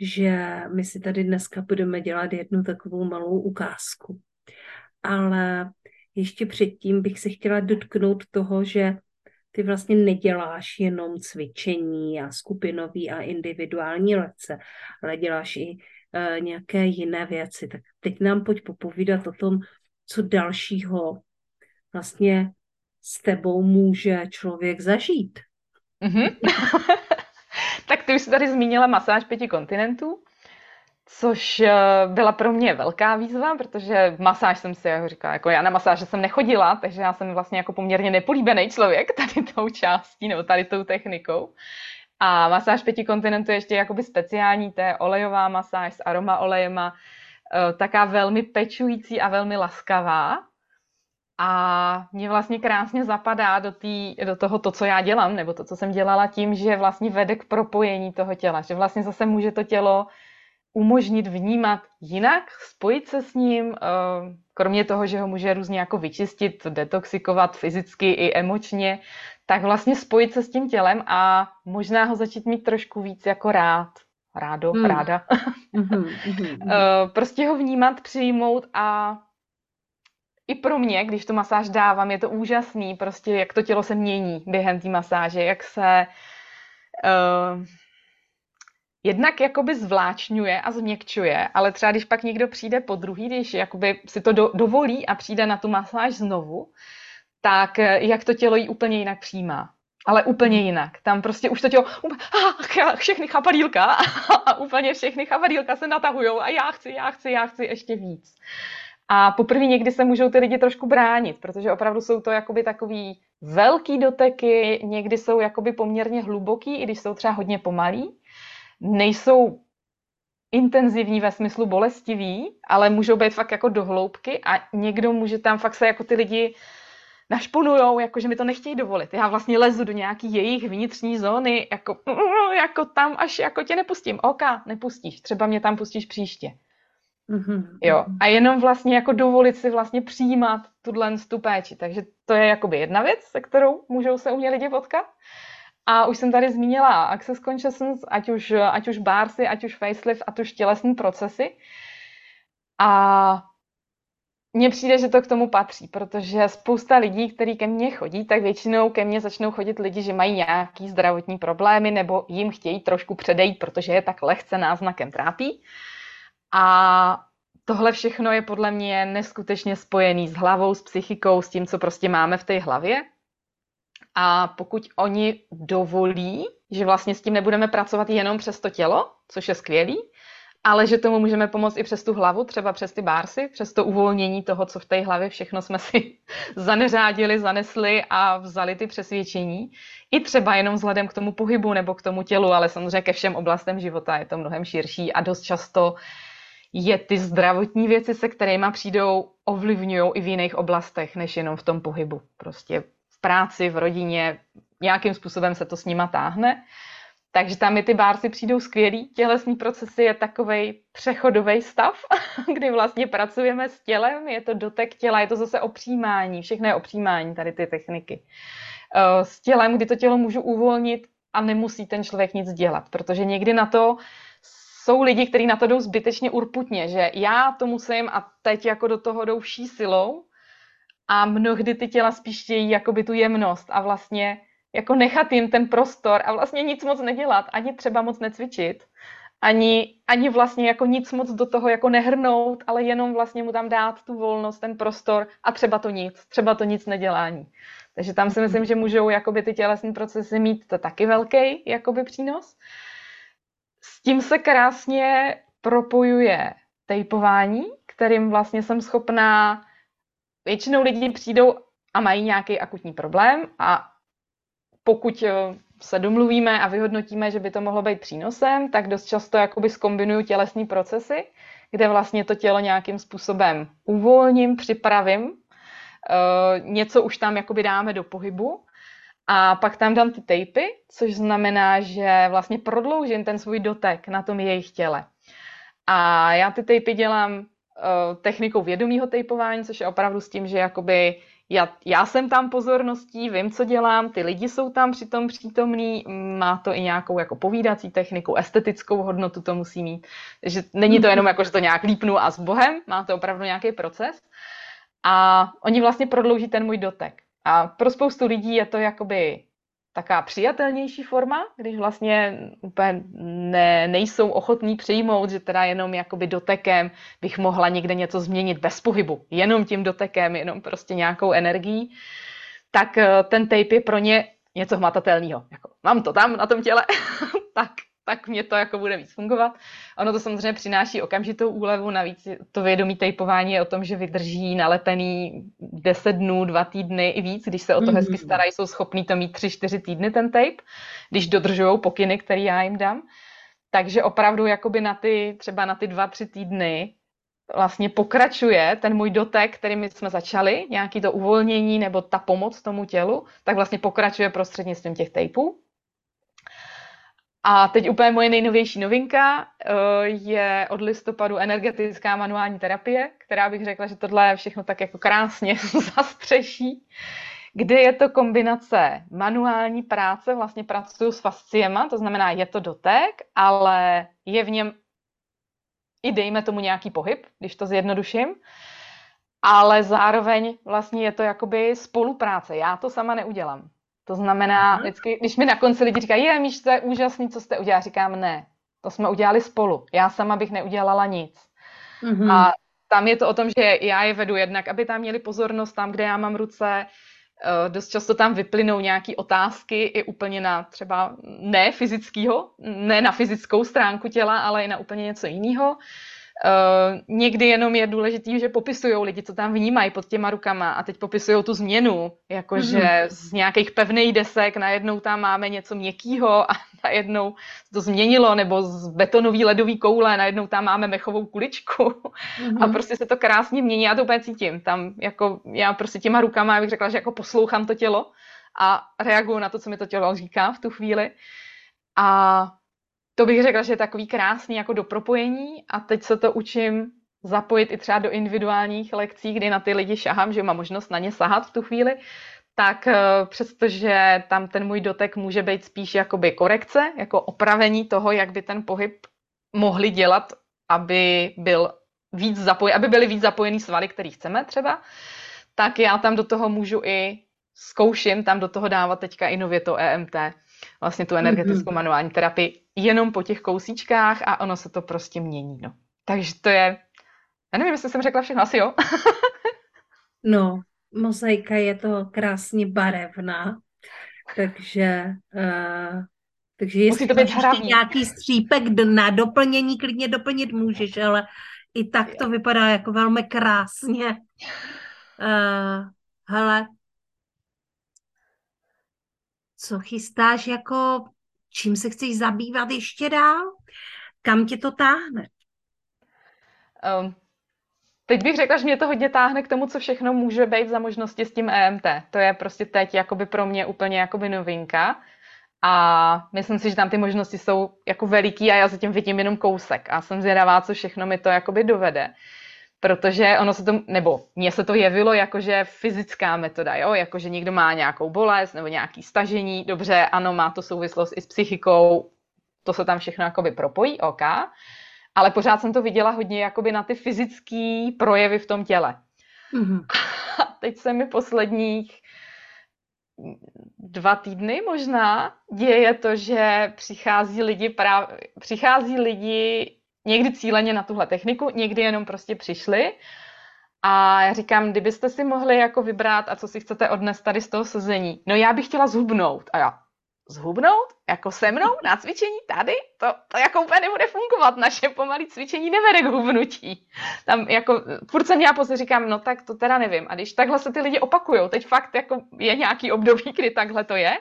že my si tady dneska budeme dělat jednu takovou malou ukázku. Ale ještě předtím bych se chtěla dotknout toho, že ty vlastně neděláš jenom cvičení a skupinový a individuální lekce, ale děláš i uh, nějaké jiné věci. Tak teď nám pojď popovídat o tom, co dalšího vlastně s tebou může člověk zažít. Mm-hmm. tak ty už jsi tady zmínila masáž pěti kontinentů, což eh, byla pro mě velká výzva, protože masáž jsem si jako říkala, jako já na masáže jsem nechodila, takže já jsem vlastně jako poměrně nepolíbený člověk tady tou částí nebo tady tou technikou. A masáž pěti kontinentů je ještě jakoby speciální, to je olejová masáž s aroma olejema, eh, taká velmi pečující a velmi laskavá. A mě vlastně krásně zapadá do, tý, do toho to, co já dělám, nebo to, co jsem dělala tím, že vlastně vede k propojení toho těla. Že vlastně zase může to tělo umožnit vnímat jinak, spojit se s ním, eh, kromě toho, že ho může různě jako vyčistit, detoxikovat fyzicky i emočně, tak vlastně spojit se s tím tělem a možná ho začít mít trošku víc jako rád. Rádo, hmm. ráda. mm-hmm, mm-hmm. prostě ho vnímat, přijmout a i pro mě, když tu masáž dávám, je to úžasný, prostě jak to tělo se mění během té masáže, jak se uh, jednak jakoby zvláčňuje a změkčuje, ale třeba když pak někdo přijde po druhý, když jakoby si to do, dovolí a přijde na tu masáž znovu, tak eh, jak to tělo jí úplně jinak přijímá. Ale úplně jinak. Tam prostě už to tělo, ah, všechny chapadílka a úplně všechny chapadílka se natahujou a já chci, já chci, já chci ještě víc. A poprvé někdy se můžou ty lidi trošku bránit, protože opravdu jsou to jakoby takový velký doteky, někdy jsou jakoby poměrně hluboký, i když jsou třeba hodně pomalý. Nejsou intenzivní ve smyslu bolestivý, ale můžou být fakt jako dohloubky a někdo může tam fakt se jako ty lidi našponujou, jako že mi to nechtějí dovolit. Já vlastně lezu do nějaký jejich vnitřní zóny, jako, jako tam až jako tě nepustím. OK, nepustíš, třeba mě tam pustíš příště. Mm-hmm. Jo, a jenom vlastně jako dovolit si vlastně přijímat tuhle tu péči. Takže to je jakoby jedna věc, se kterou můžou se u mě lidi potkat. A už jsem tady zmínila Access Consciousness, ať už, ať už barsy, ať už facelift, ať už tělesní procesy. A mně přijde, že to k tomu patří, protože spousta lidí, kteří ke mně chodí, tak většinou ke mně začnou chodit lidi, že mají nějaký zdravotní problémy nebo jim chtějí trošku předejít, protože je tak lehce náznakem trápí. A tohle všechno je podle mě neskutečně spojený s hlavou, s psychikou, s tím, co prostě máme v té hlavě. A pokud oni dovolí, že vlastně s tím nebudeme pracovat jenom přes to tělo, což je skvělý, ale že tomu můžeme pomoct i přes tu hlavu, třeba přes ty bársy, přes to uvolnění toho, co v té hlavě všechno jsme si zaneřádili, zanesli a vzali ty přesvědčení. I třeba jenom vzhledem k tomu pohybu nebo k tomu tělu, ale samozřejmě ke všem oblastem života je to mnohem širší a dost často je ty zdravotní věci, se kterými přijdou, ovlivňují i v jiných oblastech, než jenom v tom pohybu. Prostě v práci, v rodině, nějakým způsobem se to s nima táhne. Takže tam mi ty bársy přijdou skvělý. Tělesný procesy je takový přechodový stav, kdy vlastně pracujeme s tělem, je to dotek těla, je to zase opřímání, všechno je opřímání, tady ty techniky. Eh, s tělem, kdy to tělo můžu uvolnit a nemusí ten člověk nic dělat, protože někdy na to jsou lidi, kteří na to jdou zbytečně urputně, že já to musím a teď jako do toho jdou vší silou a mnohdy ty těla spíš chtějí jakoby tu jemnost a vlastně jako nechat jim ten prostor a vlastně nic moc nedělat, ani třeba moc necvičit, ani, ani vlastně jako nic moc do toho jako nehrnout, ale jenom vlastně mu tam dát tu volnost, ten prostor a třeba to nic, třeba to nic nedělání. Takže tam si myslím, že můžou jakoby ty tělesní procesy mít to taky velký jakoby přínos. S tím se krásně propojuje tejpování, kterým vlastně jsem schopná, většinou lidi přijdou a mají nějaký akutní problém a pokud eh, se domluvíme a vyhodnotíme, že by to mohlo být přínosem, tak dost často jakoby skombinuju tělesní procesy, kde vlastně to tělo nějakým způsobem uvolním, připravím, uh, něco už tam jakoby dáme do pohybu a pak tam dám ty tejpy, což znamená, že vlastně prodloužím ten svůj dotek na tom jejich těle. A já ty tejpy dělám uh, technikou vědomího tejpování, což je opravdu s tím, že jakoby já, já jsem tam pozorností, vím, co dělám, ty lidi jsou tam přitom přítomní, má to i nějakou jako povídací techniku, estetickou hodnotu to musí mít. Takže není to jenom jako, že to nějak lípnu a s Bohem, má to opravdu nějaký proces. A oni vlastně prodlouží ten můj dotek. A pro spoustu lidí je to jakoby taká přijatelnější forma, když vlastně úplně ne, nejsou ochotní přijmout, že teda jenom jakoby dotekem bych mohla někde něco změnit bez pohybu, jenom tím dotekem, jenom prostě nějakou energií, tak eh, ten tape je pro ně něco hmatatelného. Jako, mám to tam na tom těle, tak tak mě to jako bude víc fungovat. Ono to samozřejmě přináší okamžitou úlevu, navíc to vědomí tejpování je o tom, že vydrží nalepený 10 dnů, 2 týdny i víc, když se o to hezky mhm. starají, jsou schopní to mít 3-4 týdny ten tape, když dodržují pokyny, které já jim dám. Takže opravdu jakoby na ty, třeba na ty 2-3 týdny vlastně pokračuje ten můj dotek, který my jsme začali, nějaký to uvolnění nebo ta pomoc tomu tělu, tak vlastně pokračuje prostřednictvím těch tejpů. A teď úplně moje nejnovější novinka eh, je od listopadu energetická manuální terapie, která bych řekla, že tohle všechno tak jako krásně zastřeší, kde je to kombinace manuální práce, vlastně pracuju s fasciema, to znamená, je to dotek, ale je v něm i dejme tomu nějaký pohyb, když to zjednoduším, ale zároveň vlastně je to jakoby spolupráce. Já to sama neudělám. To znamená, vždycky, když mi na konci lidi říkají, je, Míš, to je úžasný, co jste udělali, říkám, ne, to jsme udělali spolu. Já sama bych neudělala nic. Mm-hmm. A tam je to o tom, že já je vedu jednak, aby tam měli pozornost tam, kde já mám ruce, eh, dost často tam vyplynou nějaké otázky i úplně na třeba ne fyzického, ne na fyzickou stránku těla, ale i na úplně něco jiného. Uh, někdy jenom je důležitý, že popisují lidi, co tam vnímají pod těma rukama a teď popisují tu změnu, jakože mm-hmm. z nějakých pevných desek najednou tam máme něco měkkého a najednou to změnilo, nebo z betonový ledový koule najednou tam máme mechovou kuličku mm-hmm. a prostě se to krásně mění, já to úplně cítím. Tam jako já prostě těma rukama, já bych řekla, že jako poslouchám to tělo a reaguju na to, co mi to tělo říká v tu chvíli. A to bych řekla, že je takový krásný jako do propojení a teď se to učím zapojit i třeba do individuálních lekcí, kdy na ty lidi šahám, že mám možnost na ně sahat v tu chvíli, tak eh, přestože tam ten můj dotek může být spíš jakoby korekce, jako opravení toho, jak by ten pohyb mohli dělat, aby byl víc zapoj, aby byly víc zapojený svaly, který chceme třeba, tak já tam do toho můžu i zkouším tam do toho dávat teďka i nově to EMT, vlastně tu energetickou mm-hmm. manuální terapii, jenom po těch kousíčkách a ono se to prostě mění. No. Takže to je, já nevím, jestli jsem řekla všechno, asi jo. no, mozaika je to krásně barevná, takže uh, takže jestli to být hravý. nějaký střípek na doplnění, klidně doplnit můžeš, ale i tak to vypadá jako velmi krásně. Uh, hele, co chystáš jako, čím se chceš zabývat ještě dál? Kam tě to táhne? Um, teď bych řekla, že mě to hodně táhne k tomu, co všechno může být za možnosti s tím EMT. To je prostě teď jakoby pro mě úplně jakoby novinka. A myslím si, že tam ty možnosti jsou jako veliký a já zatím vidím jenom kousek. A jsem zvědavá, co všechno mi to jakoby dovede protože ono se to, nebo mně se to jevilo jakože fyzická metoda, jo, jakože někdo má nějakou bolest nebo nějaký stažení, dobře, ano, má to souvislost i s psychikou, to se tam všechno jakoby propojí, OK, ale pořád jsem to viděla hodně jakoby na ty fyzické projevy v tom těle. Mm-hmm. A teď se mi posledních dva týdny možná děje to, že přichází lidi, právě, přichází lidi někdy cíleně na tuhle techniku, někdy jenom prostě přišli a já říkám, kdybyste si mohli jako vybrat a co si chcete odnést tady z toho sezení. No já bych chtěla zhubnout. A já, zhubnout? Jako se mnou na cvičení tady? To, to jako úplně nebude fungovat. Naše pomalé cvičení nevede k hubnutí. Tam jako, furt jsem já pouze říkám, no tak to teda nevím. A když takhle se ty lidi opakují, teď fakt jako je nějaký období, kdy takhle to je.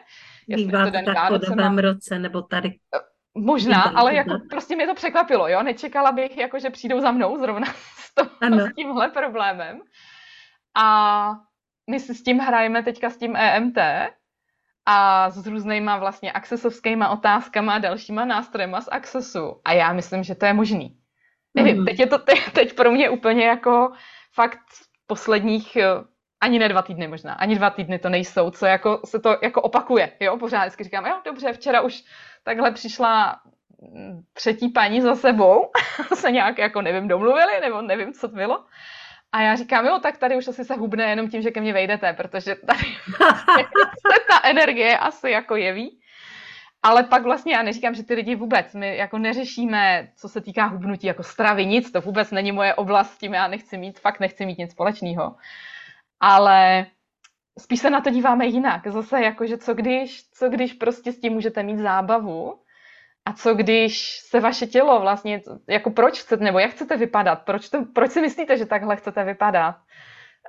Bývá to tak po roce, nebo tady Možná, ale jako prostě mě to překvapilo, jo. Nečekala bych, jako, že přijdou za mnou zrovna s, to, s tímhle problémem. A my si s tím hrajeme teďka s tím EMT a s různýma vlastně accessovskýma otázkama a dalšíma nástrojema z Accessu. A já myslím, že to je možný. Nevím, mm. teď je to teď, teď pro mě úplně jako fakt posledních eh, ani ne dva týdny možná, ani dva týdny to nejsou, co jako se to jako opakuje, jo, pořád vždycky říkám, jo, dobře, včera už takhle přišla mm, třetí paní za sebou, se nějak jako nevím, domluvili, nebo nevím, co to bylo. A já říkám, jo, tak tady už asi se hubne jenom tím, že ke mně vejdete, protože tady se ta energie asi jako jeví. Ale pak vlastně já neříkám, že ty lidi vůbec, my jako neřešíme, co se týká hubnutí, jako stravy, nic, to vůbec není moje oblast, tím já nechci mít, fakt nechci mít nic společného. Ale spíš se na to díváme jinak. Zase jako, že co když, co když prostě s tím můžete mít zábavu a co když se vaše tělo vlastně, jako proč chcete, nebo jak chcete vypadat, proč, to, proč si myslíte, že takhle chcete vypadat.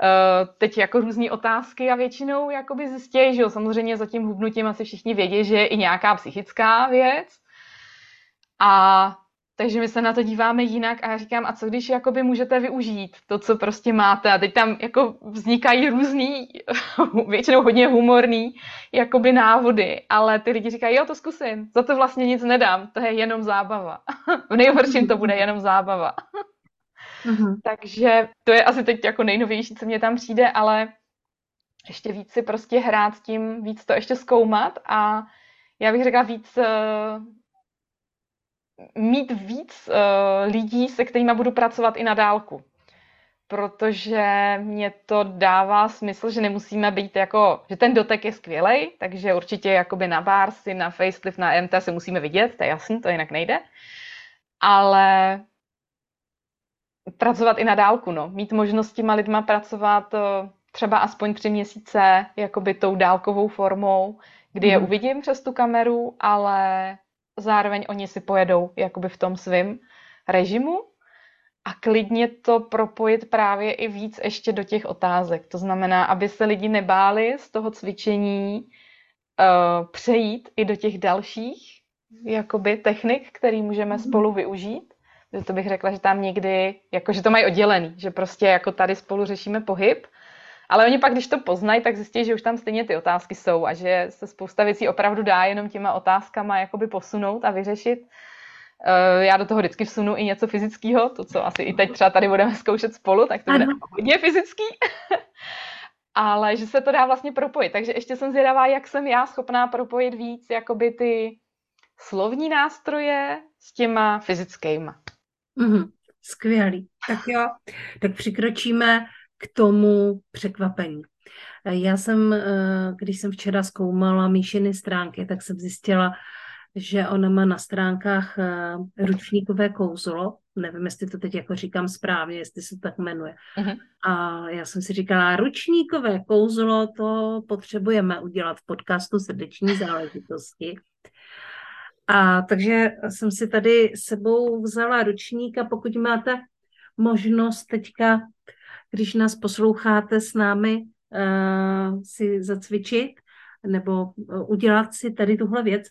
Uh, teď jako různé otázky a většinou jakoby zjistějí, že jo, samozřejmě za tím hubnutím asi všichni vědí, že je i nějaká psychická věc. A takže my se na to díváme jinak a já říkám, a co když jakoby můžete využít to, co prostě máte a teď tam jako vznikají různý, většinou hodně humorný, jakoby návody, ale ty lidi říkají, jo, to zkusím, za to vlastně nic nedám, to je jenom zábava. v nejhorším to bude jenom zábava. Mm-hmm. Takže to je asi teď jako nejnovější, co mě tam přijde, ale ještě víc si prostě hrát s tím, víc to ještě zkoumat a já bych řekla víc eh, mít víc uh, lidí, se kterými budu pracovat i na dálku. Protože mě to dává smysl, že nemusíme být jako, že ten dotek je skvělý, takže určitě jakoby na Barsy, na Facelift, na MT se musíme vidět, to je jasný, to jinak nejde. Ale pracovat i na dálku, no. Mít možnost s těma lidma pracovat uh, třeba aspoň tři měsíce, jakoby tou dálkovou formou, kdy je mhm. uvidím přes tu kameru, ale zároveň oni si pojedou jakoby v tom svém režimu a klidně to propojit právě i víc ještě do těch otázek. To znamená, aby se lidi nebáli z toho cvičení uh, přejít i do těch dalších jakoby technik, který můžeme mhm. spolu využít. Že to bych řekla, že tam někdy, jako že to mají oddělený, že prostě jako tady spolu řešíme pohyb, ale oni pak, když to poznají, tak zjistí, že už tam stejně ty otázky jsou a že se spousta věcí opravdu dá jenom těma otázkama jakoby posunout a vyřešit. Eh, já do toho vždycky vsunu i něco fyzického, to, co asi i teď třeba tady budeme zkoušet spolu, tak to bude hodně fyzický. Ale že se to dá vlastně propojit. Takže ještě jsem zvědavá, jak jsem já schopná propojit víc jakoby ty slovní nástroje s těma fyzickýma. Mm-hmm. Skvělý. Tak jo, tak přikročíme k tomu překvapení. Já jsem, eh, když jsem včera zkoumala Míšiny stránky, tak jsem zjistila, že ona má na stránkách eh, ručníkové kouzlo. Nevím, jestli to teď jako říkám správně, jestli se tak jmenuje. Uh-huh. A já jsem si říkala, ručníkové kouzlo, to potřebujeme udělat v podcastu srdeční záležitosti. A takže jsem si tady sebou vzala ručník a pokud máte možnost teďka když nás posloucháte s námi uh, si zacvičit nebo uh, udělat si tady tuhle věc,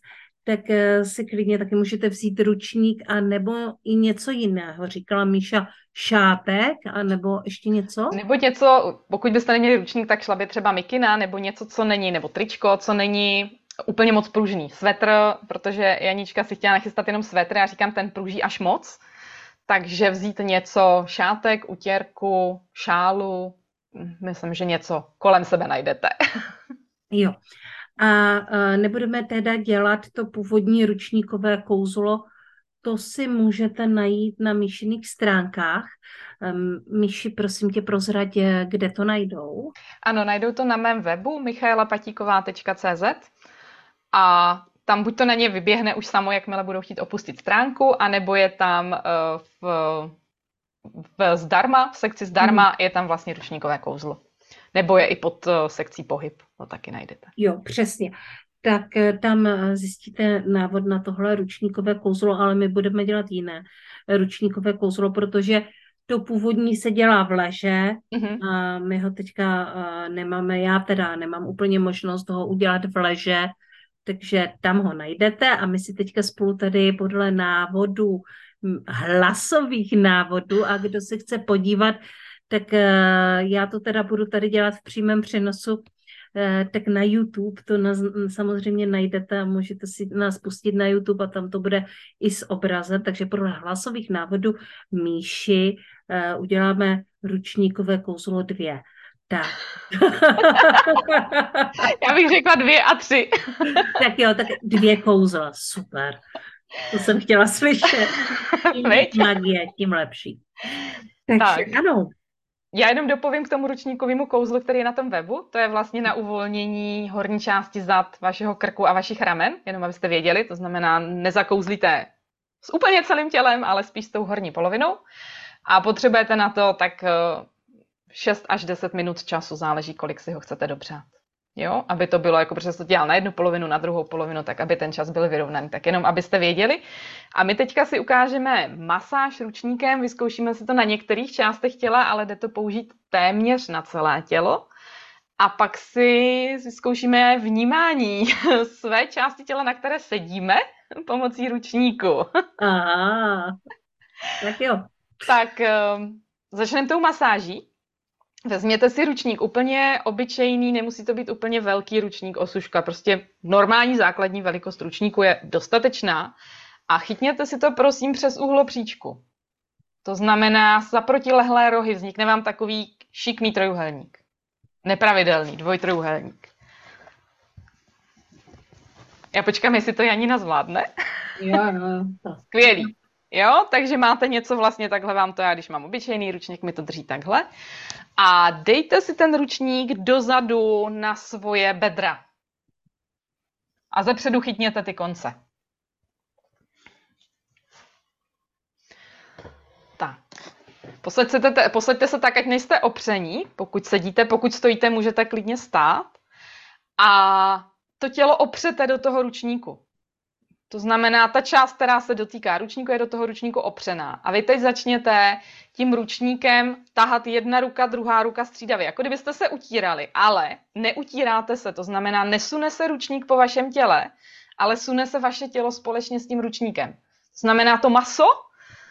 tak uh, si klidně taky můžete vzít ručník a nebo i něco jiného. Říkala Míša šátek a nebo ještě něco? Nebo něco, pokud byste neměli ručník, tak šla by třeba mikina nebo něco, co není, nebo tričko, co není úplně moc pružný. Svetr, protože Janíčka si chtěla nachystat jenom svetr, já říkám, ten pruží až moc, takže vzít něco, šátek, utěrku, šálu, myslím, že něco kolem sebe najdete. Jo. A nebudeme teda dělat to původní ručníkové kouzlo, to si můžete najít na Míšiných stránkách. Míši, prosím tě, prozradě, eh, kde to najdou. Ano, najdou to na mém webu michaelapatíková.cz a tam buď to na ně vyběhne už samo, jakmile budou chtít opustit stránku, anebo je tam uh, v, v zdarma, v sekci zdarma hmm. je tam vlastně ručníkové kouzlo. Nebo je i pod uh, sekcí pohyb, to taky najdete. Jo, přesně tak eh, tam eh, zjistíte návod na tohle ručníkové kouzlo, ale my budeme dělat jiné ručníkové kouzlo, protože to původní se dělá v leže mm-hmm. a my ho teďka eh, nemáme, já teda nemám úplně možnost ho udělat v leže, takže tam ho najdete a my si teďka spolu tady podle návodu, hlasových návodů a kdo se chce podívat, tak já to teda budu tady dělat v přímém přenosu Eh, tak na YouTube to na, samozřejmě najdete a můžete si nás pustit na YouTube a tam to bude i s obrazem, takže podle hlasových návodů Míši uh, uděláme ručníkové kouzlo dvě. Tak. Já bych řekla dvě a tři. tak jo, tak dvě kouzla, super. To jsem chtěla slyšet. Tím magie, tím lepší. Takže tak. ano, já jenom dopovím k tomu ručníkovému kouzlu, který je na tom webu. To je vlastně na uvolnění horní části zad vašeho krku a vašich ramen, jenom abyste věděli. To znamená, nezakouzlíte s úplně celým tělem, ale spíš s tou horní polovinou. A potřebujete na to tak 6 eh, až 10 minut času, záleží, kolik si ho chcete dopřát jo, aby to bylo, jako protože to dělal na jednu polovinu, na druhou polovinu, tak aby ten čas byl vyrovnaný. Tak jenom abyste věděli. A my teďka si ukážeme masáž ručníkem, vyzkoušíme si to na některých částech těla, ale jde to použít téměř na celé tělo. A pak si vyzkoušíme vnímání své části těla, na které sedíme, pomocí ručníku. Aha, tak jo. Tak um, začneme tou masáží. Vezměte si ručník, úplně obyčejný, nemusí to být úplně velký ručník osuška, prostě normální základní velikost ručníku je dostatečná a chytněte si to prosím přes příčku. To znamená za protilehlé rohy vznikne vám takový šikmý trojuhelník. Nepravidelný dvojtrojuhelník. Já počkám, jestli to Janina zvládne. Jo, jo. Skvělý. Jo, takže máte něco vlastně takhle vám to, já když mám obyčejný ručník, mi to drží takhle. A dejte si ten ručník dozadu na svoje bedra. A zepředu chytněte ty konce. Tak. Posaďte, posaďte se tak, ať nejste opření. Pokud sedíte, pokud stojíte, můžete klidně stát. A to tělo opřete do toho ručníku. To znamená, ta část, která se dotýká ručníku, je do toho ručníku opřená. A vy teď začněte tím ručníkem tahat jedna ruka, druhá ruka střídavě, jako kdybyste se utírali, ale neutíráte se, to znamená, nesune se ručník po vašem těle, ale sune se vaše tělo společně s tím ručníkem. To znamená, to maso,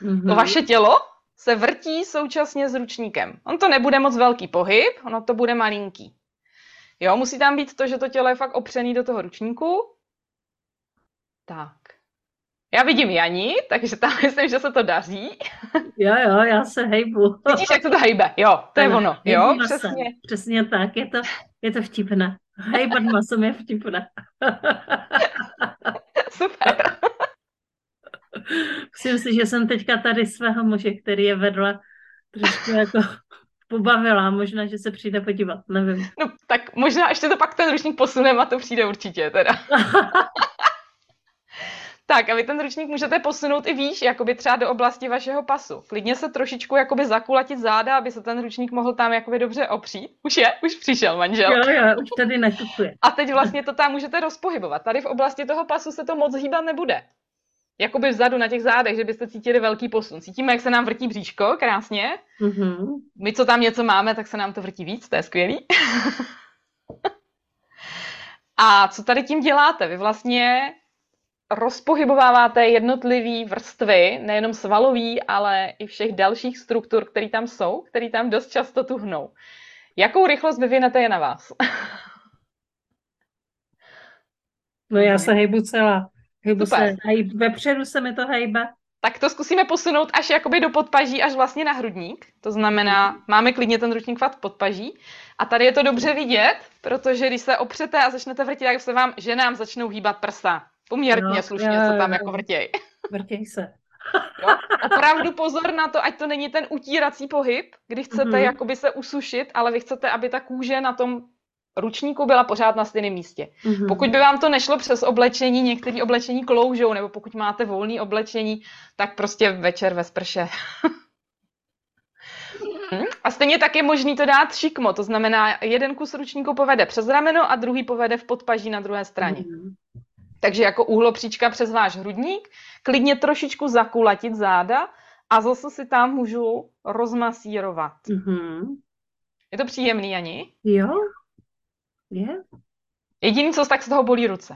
mm-hmm. to vaše tělo se vrtí současně s ručníkem. On to nebude moc velký pohyb, ono to bude malinký. Jo, musí tam být to, že to tělo je fakt opřený do toho ručníku tak. Já vidím Jani, takže tam myslím, že se to daří. Jo, jo, já se hejbu. Vidíš, jak se to hejbe? Jo, to je ono. Jo, přesně. Přesně tak, je to, je to vtipné. Hejbat masem je vtipné. Super. Myslím si, že jsem teďka tady svého muže, který je vedle, trošku jako pobavila. Možná, že se přijde podívat, nevím. No, tak možná ještě to pak ten ručník posuneme a to přijde určitě teda. Tak a vy ten ručník můžete posunout i výš, jakoby třeba do oblasti vašeho pasu. Klidně se trošičku jakoby zakulatit záda, aby se ten ručník mohl tam jakoby dobře opřít. Už je, už přišel manžel. Jo, jo, už tady nakupuje. A teď vlastně to tam můžete rozpohybovat. Tady v oblasti toho pasu se to moc hýbat nebude. Jakoby vzadu na těch zádech, že byste cítili velký posun. Cítíme, jak se nám vrtí bříško, krásně. Mm-hmm. My, co tam něco máme, tak se nám to vrtí víc, to je skvělý. A co tady tím děláte? Vy vlastně rozpohybováváte jednotlivé vrstvy, nejenom svalový, ale i všech dalších struktur, které tam jsou, které tam dost často tuhnou. Jakou rychlost vyvinete je na vás? no já se hejbu celá. Hejbu Super. se, hejb, vepředu se mi to hejbe. tak to zkusíme posunout až jakoby do podpaží, až vlastně na hrudník. To znamená, máme klidně ten ručník fakt v podpaží. A tady je to dobře vidět, protože když se opřete a začnete vrtět, tak se vám ženám začnou hýbat prsa. Poměrně no, slušně jo, se tam jo, jako vrtěj. Vrtěj se. Jo? Opravdu pozor na to, ať to není ten utírací pohyb, kdy chcete mm-hmm. jakoby se usušit, ale vy chcete, aby ta kůže na tom ručníku byla pořád na stejném místě. Mm-hmm. Pokud by vám to nešlo přes oblečení, některé oblečení kloužou, nebo pokud máte volné oblečení, tak prostě večer ve sprše. Hm? A stejně tak je možný to dát šikmo, to znamená, jeden kus ručníku povede přes rameno a druhý povede v podpaží na druhé straně. Mm-hmm. Takže jako úhlopříčka přes váš hrudník, klidně trošičku zakulatit záda a zase si tam můžu rozmasírovat. Mm-hmm. Je to příjemný, Ani? Jo, je. Jediný, co tak z toho bolí ruce.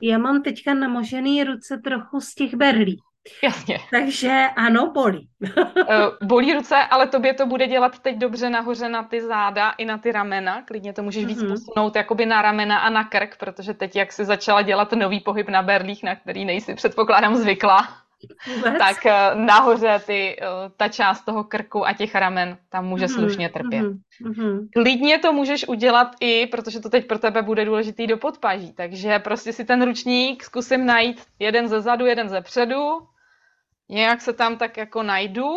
Já mám teďka namožený ruce trochu z těch berlí. Jasně. Takže ano, bolí. Eh, bolí ruce, ale tobě to bude dělat teď dobře nahoře na ty záda i na ty ramena. Klidně to můžeš víc mm-hmm. posunout jakoby na ramena a na krk, protože teď, jak si začala dělat nový pohyb na berlích, na který nejsi předpokládám zvykla, Vůbec? tak eh, nahoře ty, eh, ta část toho krku a těch ramen tam může mm-hmm. slušně trpět. Mm-hmm. Klidně to můžeš udělat i, protože to teď pro tebe bude důležitý do podpaží, takže prostě si ten ručník zkusím najít jeden ze zadu, jeden ze předu, nějak se tam tak jako najdu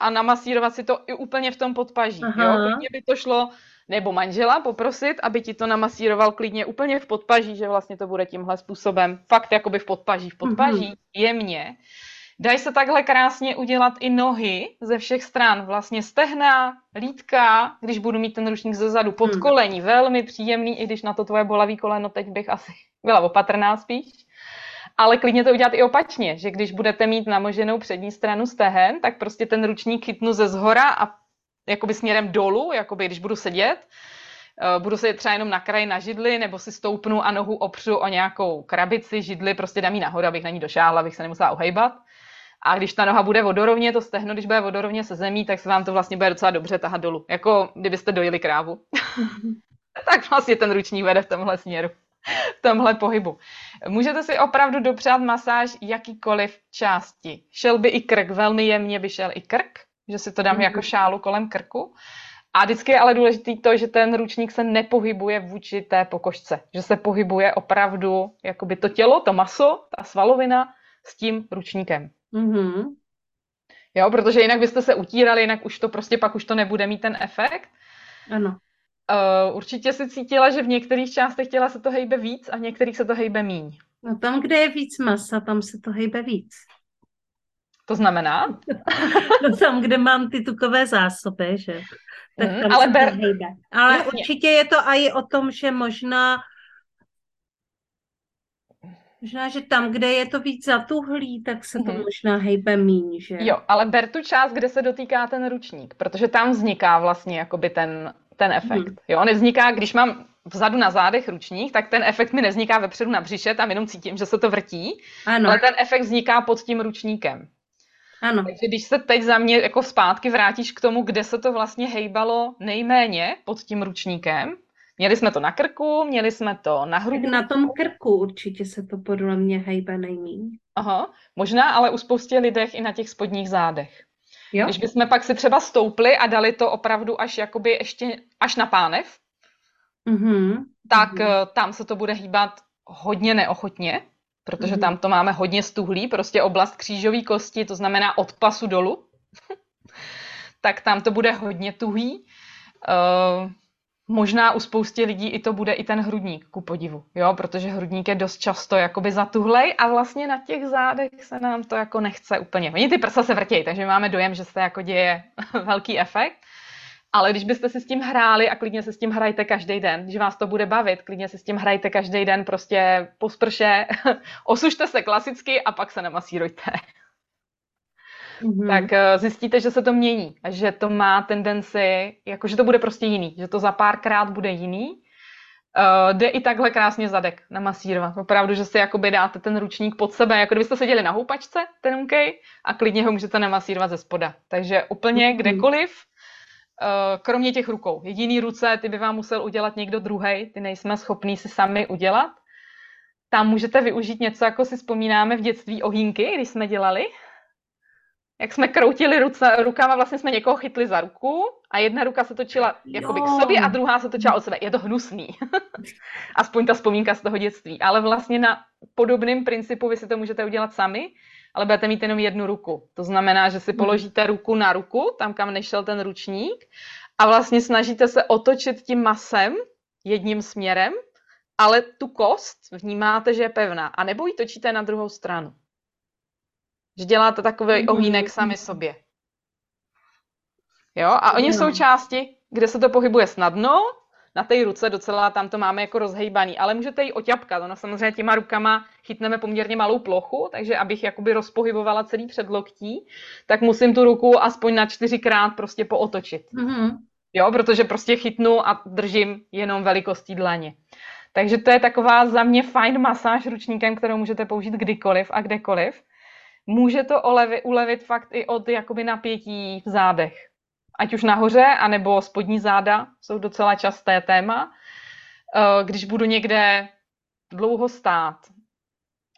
a namasírovat si to i úplně v tom podpaží. Aha. Jo? Klidně by to šlo, nebo manžela poprosit, aby ti to namasíroval klidně úplně v podpaží, že vlastně to bude tímhle způsobem, fakt jakoby v podpaží, v podpaží, mm-hmm. jemně. Dají se takhle krásně udělat i nohy ze všech stran, vlastně stehna, lítka, když budu mít ten ručník ze zadu, pod kolení, hmm. velmi příjemný, i když na to tvoje bolavý koleno teď bych asi byla opatrná spíš ale klidně to udělat i opačně, že když budete mít namoženou přední stranu stehen, tak prostě ten ručník chytnu ze zhora a jakoby směrem dolů, jakoby když budu sedět, eh, budu sedět třeba jenom na kraji na židli, nebo si stoupnu a nohu opřu o nějakou krabici, židli, prostě dám ji nahoru, abych na ní došáhla, abych se nemusela uhejbat. A když ta noha bude vodorovně, to stehno, když bude vodorovně se zemí, tak se vám to vlastně bude docela dobře tahat dolů. Jako kdybyste dojili krávu. tak vlastně ten ručník vede v tomhle směru v tomhle pohybu. Můžete si opravdu dopřát masáž jakýkoliv části. Šel by i krk, velmi jemně by šel i krk, že si to dám mm-hmm. jako šálu kolem krku. A vždycky je ale důležité to, že ten ručník se nepohybuje vůči té pokožce. Že se pohybuje opravdu jakoby to tělo, to maso, ta svalovina s tím ručníkem. Mm-hmm. Jo, protože jinak byste se utírali, jinak už to prostě pak už to nebude mít ten efekt. Ano. Uh, určitě si cítila, že v některých částech těla se to hejbe víc a v některých se to hejbe míň. No tam, kde je víc masa, tam se to hejbe víc. To znamená? no tam, kde mám ty tukové zásoby, že? Tak mm, ale ber... Ale Jasně. určitě je to i o tom, že možná Možná, že tam, kde je to víc zatuhlý, tak se to mm. možná hejbe míň, že? Jo, ale ber tu část, kde se dotýká ten ručník, protože tam vzniká vlastně jakoby ten, ten efekt. Hmm. Jo, nevzniká, když mám vzadu na zádech ručník, tak ten efekt mi nevzniká vepředu na břiše, tam jenom cítím, že se to vrtí, ano. ale ten efekt vzniká pod tím ručníkem. Ano. Takže když se teď za mě jako zpátky vrátíš k tomu, kde se to vlastně hejbalo nejméně pod tím ručníkem, Měli jsme to na krku, měli jsme to na hrudníku. Na tom krku určitě se to podle mě hejbe nejméně. Aha, možná ale u spoustě lidech i na těch spodních zádech. Jo? Když bychom pak si třeba stoupli a dali to opravdu až jakoby ještě až na pánev, mm-hmm. tak mm-hmm. tam se to bude hýbat hodně neochotně, protože mm-hmm. tam to máme hodně stuhlý, prostě oblast křížové kosti, to znamená od pasu dolů, tak tam to bude hodně tuhý. Uh, Možná u spoustě lidí i to bude i ten hrudník, ku podivu, jo, protože hrudník je dost často jakoby zatuhlej a vlastně na těch zádech se nám to jako nechce úplně. Oni ty prsa se vrtějí, takže máme dojem, že se jako děje velký efekt. Ale když byste si s tím hráli a klidně se s tím hrajte každý den, když vás to bude bavit, klidně se s tím hrajte každý den prostě po sprše, osušte se klasicky a pak se namasírujte mm-hmm. tak uh, zjistíte, že se to mění a že to má tendenci, jako že to bude prostě jiný, že to za párkrát bude jiný. Uh, jde i takhle krásně zadek namasírovat. Opravdu, že si jakoby dáte ten ručník pod sebe, jako kdybyste seděli na houpačce, tenunkej, a klidně ho můžete namasírovat ze spoda. Takže úplně mm-hmm. kdekoliv, kromě těch rukou. Jediný ruce, ty by vám musel udělat někdo druhý, ty nejsme schopní si sami udělat. Tam můžete využít něco, jako si vzpomínáme v dětství ohýnky, když jsme dělali jak jsme kroutili ruce, rukama, vlastně jsme někoho chytli za ruku a jedna ruka se točila jakoby k sobě a druhá se točila od sebe. Je to hnusný. Aspoň ta vzpomínka z toho dětství. Ale vlastně na podobném principu vy si to můžete udělat sami, ale budete mít jenom jednu ruku. To znamená, že si hmm. položíte ruku na ruku, tam, kam nešel ten ručník a vlastně snažíte se otočit tím masem jedním směrem, ale tu kost vnímáte, že je pevná. A nebo ji točíte na druhou stranu. Že děláte takový mhm. ohýnek sami sobě. Jo, a oni jsou části, kde se to pohybuje snadno, na té ruce docela tam to máme jako rozhejbaný, ale můžete ji oťapkat. Ono samozřejmě těma rukama chytneme poměrně malou plochu, takže abych jakoby rozpohybovala celý předloktí, tak musím tu ruku aspoň na čtyřikrát prostě pootočit. Mm-hmm. Jo, protože prostě chytnu a držím jenom velikostí dlaně. Takže to je taková za mě fajn masáž ručníkem, kterou můžete použít kdykoliv a kdekoliv. Může to ulevit, ulevit fakt i od jakoby napětí v zádech. Ať už nahoře, anebo spodní záda jsou docela časté téma. Eh, když budu někde dlouho stát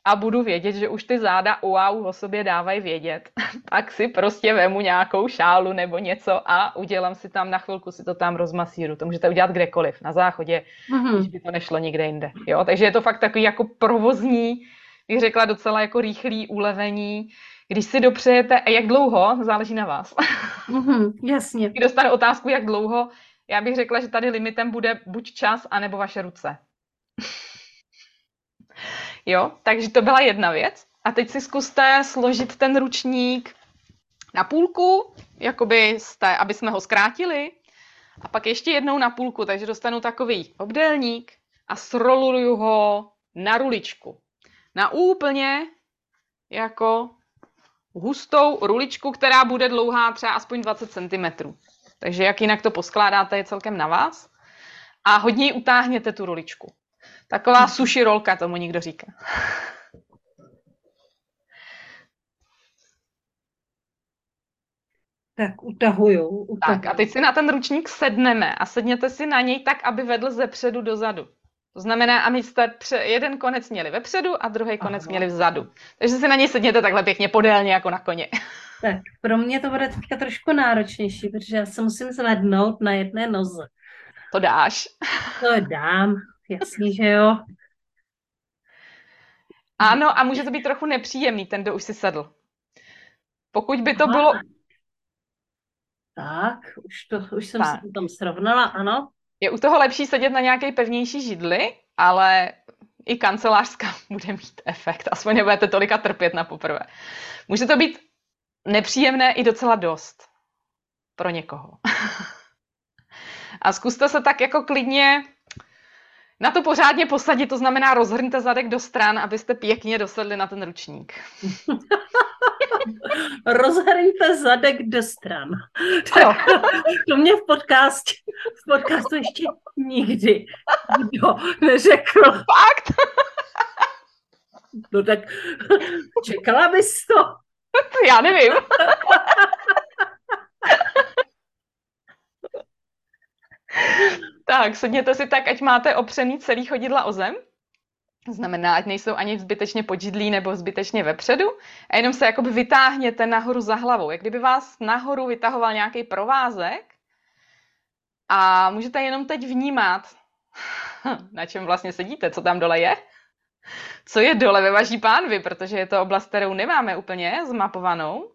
a budu vědět, že už ty záda wow o sobě dávají vědět, tak si prostě vemu nějakou šálu nebo něco a udělám si tam na chvilku, si to tam rozmasíru. To můžete udělat kdekoliv, na záchodě, mm-hmm. když by to nešlo nikde jinde. Jo? Takže je to fakt takový jako provozní, bych řekla docela jako rychlý ulevení. Když si dopřejete, a jak dlouho, záleží na vás. Mm-hmm, jasně. Když dostane otázku, jak dlouho, já bych řekla, že tady limitem bude buď čas, anebo vaše ruce. Jo, takže to byla jedna věc. A teď si zkuste složit ten ručník na půlku, jakoby jste, aby jsme ho zkrátili. A pak ještě jednou na půlku, takže dostanu takový obdélník a sroluju ho na ruličku. Na úplně jako hustou ruličku, která bude dlouhá třeba aspoň 20 cm. Takže jak jinak to poskládáte, je celkem na vás. A hodně utáhněte tu ruličku. Taková mhm. sushi rolka, tomu někdo říká. Tak utahuju, utahuju. Tak a teď si na ten ručník sedneme a sedněte si na něj tak, aby vedl ze předu do zadu. To znamená, aby jste pře- jeden konec měli vepředu a druhý konec Aha. měli vzadu. Takže si na něj sedněte takhle pěkně podélně jako na koně. Tak, pro mě to bude teďka trošku náročnější, protože já se musím zvednout na jedné noze. To dáš. To dám. Jasně, že jo. Ano, a může to být trochu nepříjemný, ten, kdo už si sedl. Pokud by to Aha. bylo... Tak, už, to, už jsem tak. se tam srovnala, ano. Je u toho lepší sedět na nějaké pevnější židli, ale i kancelářská bude mít efekt. Aspoň nebudete tolika trpět na poprvé. Může to být nepříjemné i docela dost pro někoho. A zkuste se tak jako klidně na to pořádně posadit, to znamená rozhrňte zadek do stran, abyste pěkně dosedli na ten ručník. Rozhrňte zadek do stran. to mě v podcastu, v podcastu ještě nikdy nikdo neřekl. Fakt? No tak čekala bys to. Já nevím. tak, sedněte si tak, ať máte opřený celý chodidla o zem. Znamená, ať nejsou ani zbytečně podžidlí nebo zbytečně vepředu a jenom se jakoby vytáhněte nahoru za hlavou. Jak kdyby vás nahoru vytahoval nějaký provázek a můžete jenom teď vnímat, na čem vlastně sedíte, co tam dole je. Co je dole ve vaší pánvi, protože je to oblast, kterou nemáme úplně zmapovanou.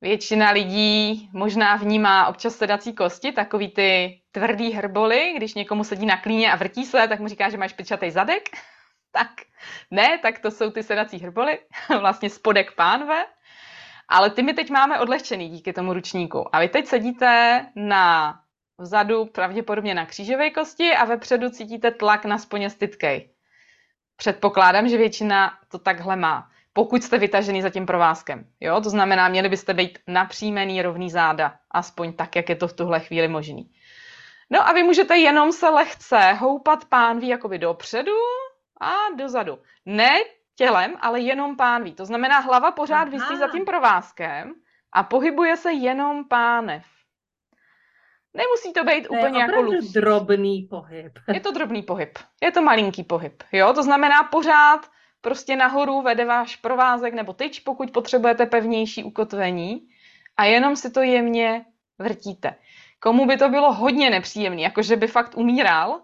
Většina lidí možná vnímá občas sedací kosti, takový ty tvrdý hrboly, když někomu sedí na klíně a vrtí se, tak mu říká, že máš pičatý zadek. Tak ne, tak to jsou ty sedací hrboly, vlastně spodek pánve. Ale ty my teď máme odlehčený díky tomu ručníku. A vy teď sedíte na vzadu pravděpodobně na křížové kosti a vepředu cítíte tlak na sponě stytkej. Předpokládám, že většina to takhle má pokud jste vytažený za tím provázkem. Jo? To znamená, měli byste být napřímený rovný záda, aspoň tak, jak je to v tuhle chvíli možný. No a vy můžete jenom se lehce houpat pánví jakoby dopředu a dozadu. Ne tělem, ale jenom pánví. To znamená, hlava pořád vysí za tím provázkem a pohybuje se jenom pánev. Nemusí to být to úplně jako luz. drobný pohyb. Je to drobný pohyb. Je to malinký pohyb. Jo? To znamená, pořád prostě nahoru vede váš provázek nebo tyč, pokud potřebujete pevnější ukotvení a jenom si to jemně vrtíte. Komu by to bylo hodně nepříjemné, jakože by fakt umíral,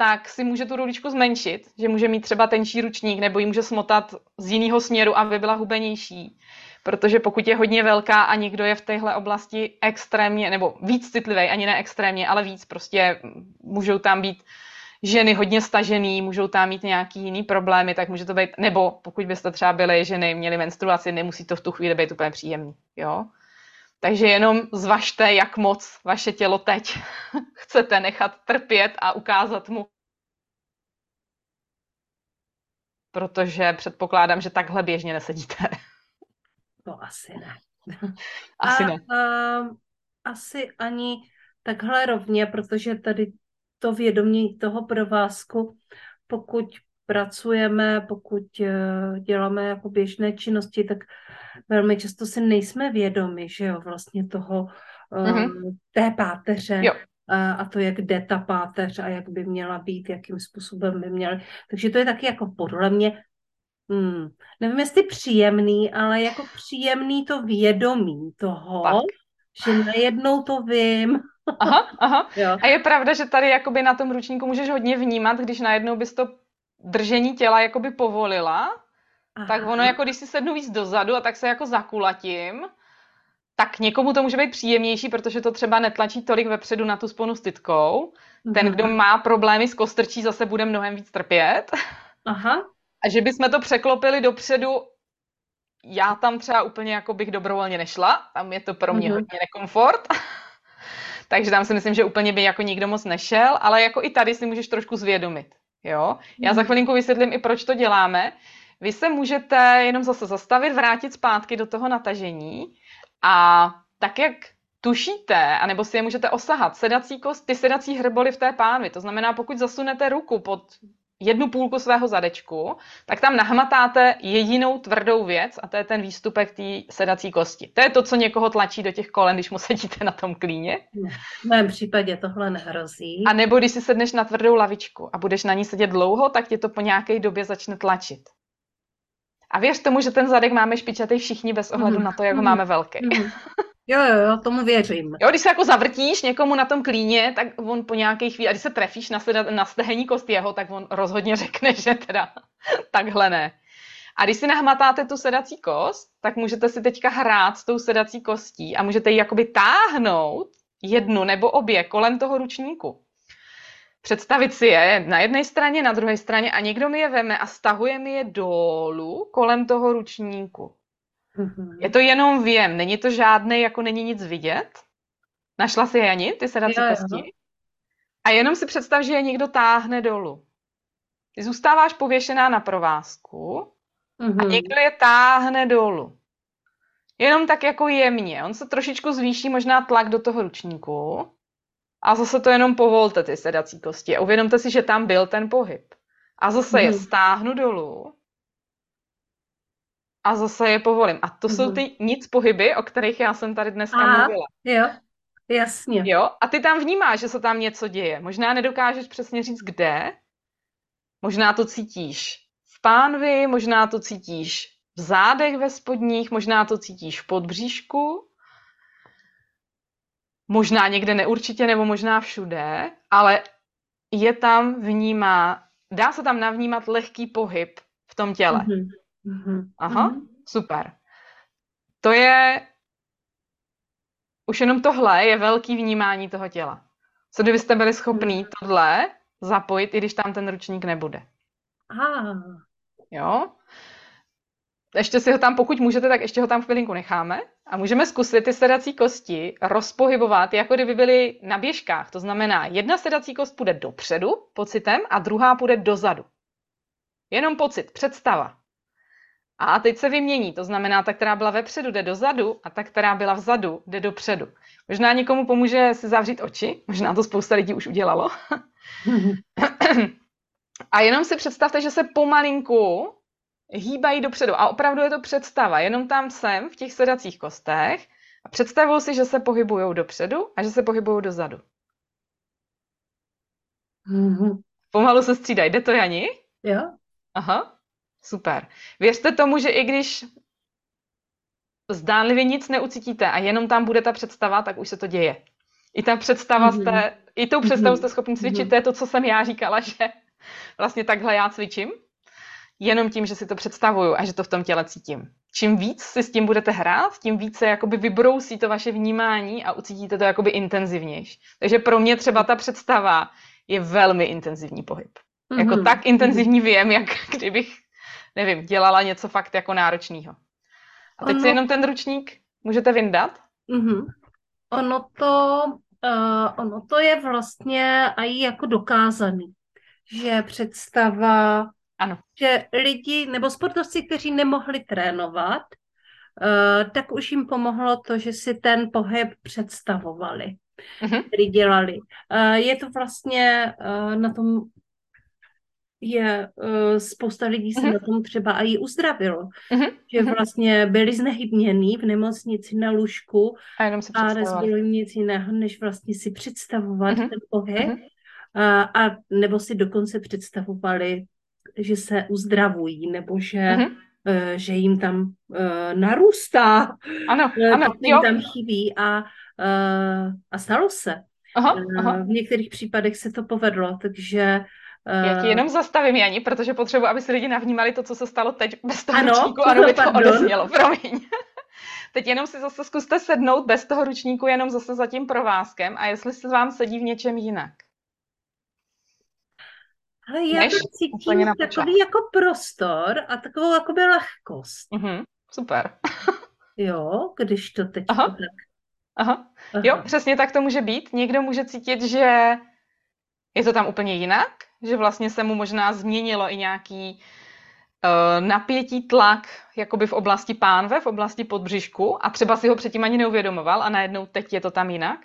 tak si může tu ruličku zmenšit, že může mít třeba tenčí ručník nebo ji může smotat z jiného směru, aby byla hubenější. Protože pokud je hodně velká a někdo je v téhle oblasti extrémně, nebo víc citlivý, ani ne extrémně, ale víc, prostě můžou tam být ženy hodně stažený, můžou tam mít nějaký jiný problémy, tak může to být, nebo pokud byste třeba byli ženy, měli menstruaci, nemusí to v tu chvíli být úplně příjemný, jo. Takže jenom zvažte, jak moc vaše tělo teď chcete nechat trpět a ukázat mu. Protože předpokládám, že takhle běžně nesedíte. To asi ne. Asi a, ne. A, asi ani takhle rovně, protože tady to vědomí toho provázku, pokud pracujeme, pokud eh, děláme jako běžné činnosti, tak velmi často si nejsme vědomi, že jo, vlastně toho, mm-hmm. té páteře. Jo. A, to, jak jde ta páteř a jak by měla být, jakým způsobem by měla. Takže to je taky jako podle mě, hmm, nevím, jestli příjemný, ale jako příjemný to vědomí toho, tak. že najednou to vím, Aha, aha. Jo. A je pravda, že tady jakoby na tom ručníku můžeš hodně vnímat, když najednou bys to držení těla jakoby povolila, aha. tak ono jako když si sednu víc dozadu a tak se jako zakulatím, tak někomu to může být příjemnější, protože to třeba netlačí tolik vepředu na tu sponu s tytkou. Ten, kdo má problémy s kostrčí, zase bude mnohem víc trpět. Aha. A že bychom to překlopili dopředu, já tam třeba úplně jako bych dobrovolně nešla, tam je to pro mě uh-huh. hodně nekomfort. Takže tam si myslím, že úplně by jako nikdo moc nešel, ale jako i tady si můžeš trošku zvědomit. Jo? Já za mhm. chvilinku vysvětlím i, proč to děláme. Vy se můžete jenom zase zastavit, vrátit zpátky do toho natažení a tak, jak tušíte, anebo si je můžete osahat, sedací kost, ty sedací hrboly v té pánvi. To znamená, pokud zasunete ruku pod jednu půlku svého zadečku, tak tam nahmatáte jedinou tvrdou věc a to je ten výstupek té sedací kosti. To je to, co někoho tlačí do těch kolen, když mu sedíte na tom klíně. v mém případě tohle nehrozí. A nebo když si sedneš na tvrdou lavičku a budeš na ní sedět dlouho, tak tě to po nějaké době začne tlačit. A věř tomu, že ten zadek máme špičatý všichni bez ohledu mm. na to, jak ho máme velký. Mm. Jo, jo, jo, tomu věřím. Jo, když se jako zavrtíš někomu na tom klíně, tak on po nějaké chvíli, a když se trefíš na, seda, na stehení kost jeho, tak on rozhodně řekne, že teda takhle ne. A když si nahmatáte tu sedací kost, tak můžete si teďka hrát s tou sedací kostí a můžete ji jakoby táhnout jednu nebo obě kolem toho ručníku. Představit si je na jedné straně, na druhé straně a někdo mi je veme a stahuje mi je dolů kolem toho ručníku. Mm-hmm. Je to jenom věm, není to žádný, jako není nic vidět. Našla si Jani, ty sedací kosti? A jenom si představ, že je někdo táhne dolů. Ty zůstáváš pověšená na provázku mm-hmm. a někdo je táhne dolů. Jenom tak jako jemně. On se trošičku zvýší možná tlak do toho ručníku a zase to jenom povolte ty sedací kosti. A uvědomte si, že tam byl ten pohyb. A zase mm-hmm. je stáhnu dolů a zase je povolím. A to mm-hmm. jsou mhm. ty nic pohyby, o kterých já jsem tady dneska a, mluvila. Jo, jasně. Jo, a ty tam vnímáš, že se tam něco děje. Možná nedokážeš přesně říct, kde. Možná to cítíš v pánvi, možná to cítíš v zádech ve spodních, možná to cítíš v podbříšku. Možná někde neurčitě, nebo možná všude, ale je tam vnímá, dá se tam navnímat lehký pohyb v tom těle. Mm-hmm. Mm-hmm. Aha, mm-hmm. super. To je, už jenom tohle je velký vnímání toho těla. Co kdybyste byli schopní mm. tohle zapojit, i když tam ten ručník nebude? Ah. Jo? Ještě si ho tam, pokud můžete, tak ještě ho tam chvilinku necháme a můžeme zkusit ty sedací kosti rozpohybovat, jako kdyby byly na běžkách. To znamená, jedna sedací kost půjde dopředu pocitem a druhá půjde dozadu. Jenom pocit, představa. A teď se vymění, to znamená, ta, která byla vepředu, jde dozadu a ta, která byla vzadu, jde dopředu. Možná někomu pomůže si zavřít oči, možná to spousta lidí už udělalo. a jenom si představte, že se pomalinku hýbají dopředu. A opravdu je to představa, jenom tam jsem v těch sedacích kostech a představuju si, že se pohybují dopředu a že se pohybují dozadu. Mm-hmm. Pomalu se střídají. Jde to, Jani? Jo. Aha. Super. Věřte tomu, že i když zdánlivě nic neucítíte a jenom tam bude ta představa, tak už se to děje. I ta představa mm-hmm. jste, i tou představu jste schopni cvičit, mm-hmm. to je to, co jsem já říkala, že vlastně takhle já cvičím, jenom tím, že si to představuju a že to v tom těle cítím. Čím víc si s tím budete hrát, tím více jakoby vybrousí to vaše vnímání a ucítíte to jakoby intenzivnější. Takže pro mě třeba ta představa je velmi intenzivní pohyb. Mm-hmm. Jako mhm. tak intenzivní vím, jak kdybych, nevím, dělala něco fakt jako náročného. A teď ono... si jenom ten ručník můžete vyndat? Mm-hmm. Ono to, uh, ono to je vlastně i jako dokázaný, že představa, ano. že lidi nebo sportovci, kteří nemohli trénovat, uh, tak už jim pomohlo to, že si ten pohyb představovali, mm-hmm. který dělali. Uh, je to vlastně uh, na tom je uh, spousta lidí se uh-huh. na tom třeba i uzdravilo, uh-huh. že vlastně byli znehybnění v nemocnici na lůžku a, jenom si a nezbylo jim nic jiného, než vlastně si představovat uh-huh. ten pohyb uh-huh. a, a nebo si dokonce představovali, že se uzdravují, nebo že uh-huh. uh, že jim tam uh, narůstá, ano, ano, jim jo. tam chybí a, uh, a stalo se. Aha, aha. V některých případech se to povedlo, takže já ti eh, jenom zastavím, Jani, protože potřebuji, aby si lidi navnímali to, co se stalo teď bez toho ano, ručníku. Ano, by to odeznělo, promiň. Teď jenom si zase zkuste sednout bez toho ručníku, jenom zase za tím provázkem a jestli se vám sedí v něčem jinak. Ale já Než cítím takový jako prostor a takovou jakoby lehkost. Uh-huh, super. jo, když to teď Aha. tak... Aha. Aha. Jo, přesně tak to může být. Někdo může cítit, že je to tam úplně jinak, že vlastně se mu možná změnilo i nějaký uh, napětí, tlak jakoby v oblasti pánve, v oblasti podbřišku a třeba si ho předtím ani neuvědomoval a najednou teď je to tam jinak.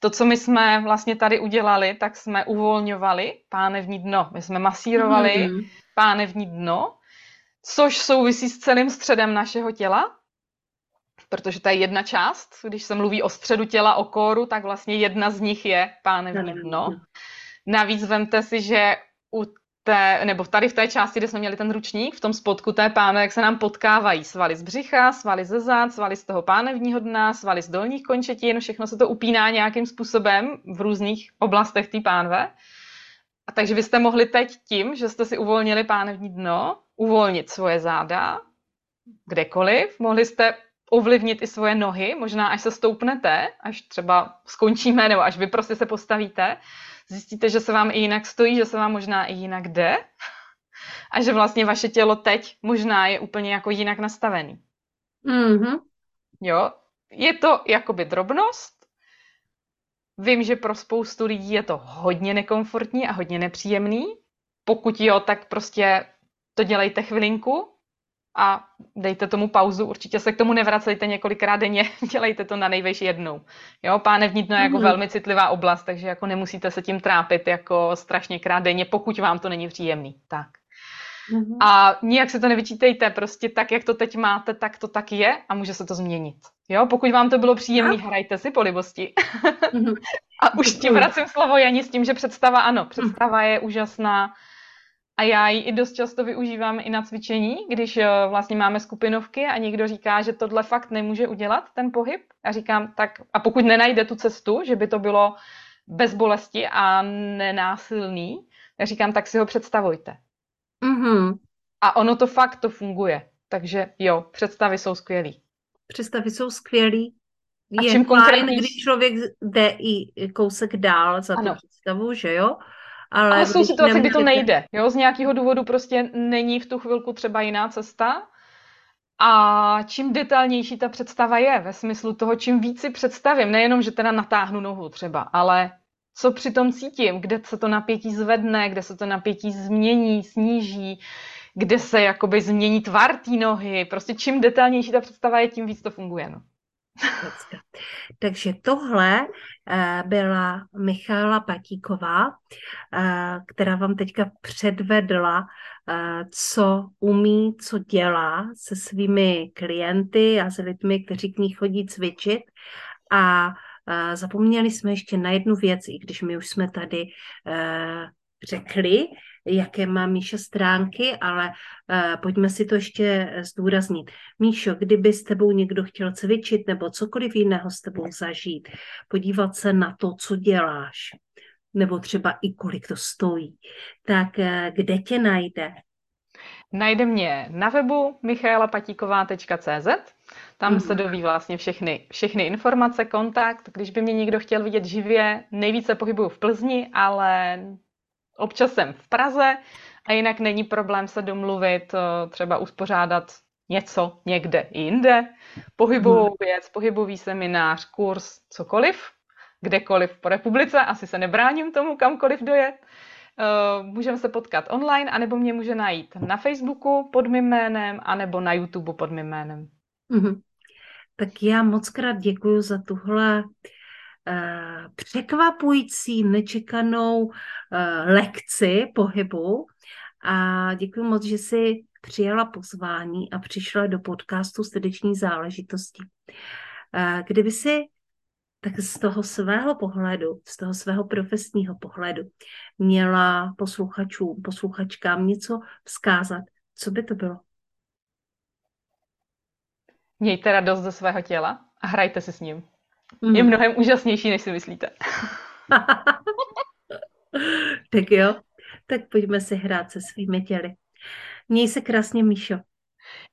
To, co my jsme vlastně tady udělali, tak jsme uvolňovali pánevní dno. My jsme masírovali mm-hmm. pánevní dno, což souvisí s celým středem našeho těla, protože to je jedna část. Když se mluví o středu těla, o kóru, tak vlastně jedna z nich je pánevní dno. Navíc vemte si, že u té, nebo tady v té části, kde jsme měli ten ručník, v tom spodku té páne, jak se nám potkávají svaly z břicha, svaly ze zad, svaly z toho pánevního dna, svaly z dolních končetin, všechno se to upíná nějakým způsobem v různých oblastech té pánve. A takže vy jste mohli teď tím, že jste si uvolnili pánevní dno, uvolnit svoje záda, kdekoliv. Mohli jste ovlivnit i svoje nohy, možná až se stoupnete, až třeba skončíme, nebo až vy prostě se postavíte, zjistíte, že se vám i jinak stojí, že se vám možná i jinak jde a že vlastně vaše tělo teď možná je úplně jako jinak nastavený. Mm-hmm. Jo, je to jakoby drobnost. Vím, že pro spoustu lidí je to hodně nekomfortní a hodně nepříjemný. Pokud jo, tak prostě to dělejte chvilinku, a dejte tomu pauzu, určitě se k tomu nevracejte několikrát denně, dělejte to na nejvejší jednou. Jo, pánevní dno je jako mm. velmi citlivá oblast, takže jako nemusíte se tím trápit jako strašně krát denně, pokud vám to není příjemný. Tak. Mm-hmm. A nijak se to nevyčítejte, prostě tak, jak to teď máte, tak to tak je a může se to změnit. Jo, pokud vám to bylo příjemné, hrajte si po libosti. Mm-hmm. a už ti vracím slovo Jani s tím, že představa, ano, představa je úžasná, a já ji i dost často využívám i na cvičení, když eh, vlastně máme skupinovky a někdo říká, že tohle fakt nemůže udělat, ten pohyb. Já říkám, tak a pokud nenajde tu cestu, že by to bylo bez bolesti a nenásilný, já říkám, tak si ho představujte. Mm-hmm. A ono to fakt to funguje. Takže jo, představy jsou skvělý. Představy jsou skvělý. Je a čím konkrétní... když člověk jde i kousek dál za ano. tu představu, že jo? Ale, ale jsou situace, nemůžete... kdy to nejde. Jo? Z nějakého důvodu prostě není v tu chvilku třeba jiná cesta. A čím detailnější ta představa je, ve smyslu toho, čím víc si představím, nejenom, že teda natáhnu nohu třeba, ale co při tom cítím, kde se to napětí zvedne, kde se to napětí změní, sníží, kde se jakoby změní tvar té nohy. Prostě čím detailnější ta představa je, tím víc to funguje. No. Takže tohle eh, byla Michála Patíková, eh, která vám teďka předvedla, eh, co umí, co dělá se svými klienty a s lidmi, kteří k ní chodí cvičit. A zapomněli jsme ještě na jednu věc, i když my už jsme tady řekli, jaké má Míša stránky, ale uh, pojďme si to ještě zdůraznit. Míšo, kdyby s tebou někdo chtěl cvičit nebo cokoliv jiného s tebou zažít, podívat se na to, co děláš, nebo třeba i kolik to stojí, tak uh, kde tě najde? Najde mě na webu michaelapatíková.cz tam mm. se doví vlastně všechny, všechny informace, kontakt. Když by mě někdo chtěl vidět živě, nejvíce pohybuju v Plzni, ale občas jsem v Praze a jinak není problém se domluvit, eh, třeba uspořádat něco někde jinde. Pohybovou mm. věc, pohybový seminář, kurz, cokoliv, kdekoliv po republice, asi se nebráním tomu kamkoliv dojet. Eh, můžeme se potkat online, anebo mě může najít na Facebooku pod mým jménem, anebo na YouTube pod mým jménem. Mm-hmm. Tak já moc krát děkuji za tuhle uh, překvapující, nečekanou uh, lekci pohybu a děkuji moc, že jsi přijala pozvání a přišla do podcastu Srdeční záležitosti. Uh, kdyby si tak z toho svého pohledu, z toho svého profesního pohledu měla posluchačům, posluchačkám něco vzkázat, co by to bylo? Mějte radost ze svého těla a hrajte si s ním. Mm. Je mnohem úžasnější, než si myslíte. tak jo, tak pojďme si hrát se svými těly. Měj se krásně, Míšo.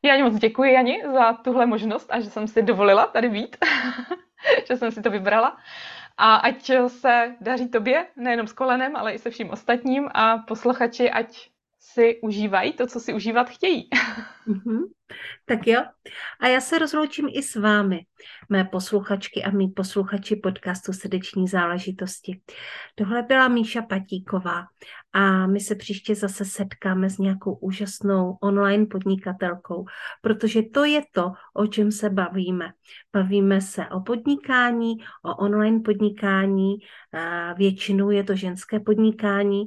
Já moc děkuji, Jani, za tuhle možnost a že jsem si dovolila tady být, že jsem si to vybrala. A ať se daří tobě, nejenom s kolenem, ale i se vším ostatním a posluchači, ať si užívají to, co si užívat chtějí. Mm-hmm. Tak jo. A já se rozloučím i s vámi, mé posluchačky a mý posluchači podcastu Srdeční záležitosti. Tohle byla Míša Patíková a my se příště zase setkáme s nějakou úžasnou online podnikatelkou, protože to je to, o čem se bavíme. Bavíme se o podnikání, o online podnikání, většinou je to ženské podnikání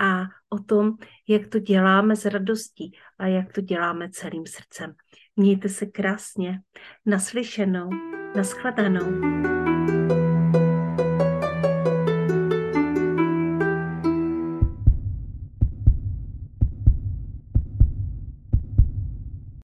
a o tom, jak to děláme s radostí a jak to děláme celým srdcem. Mějte se krásně. Naslyšenou, naschledanou.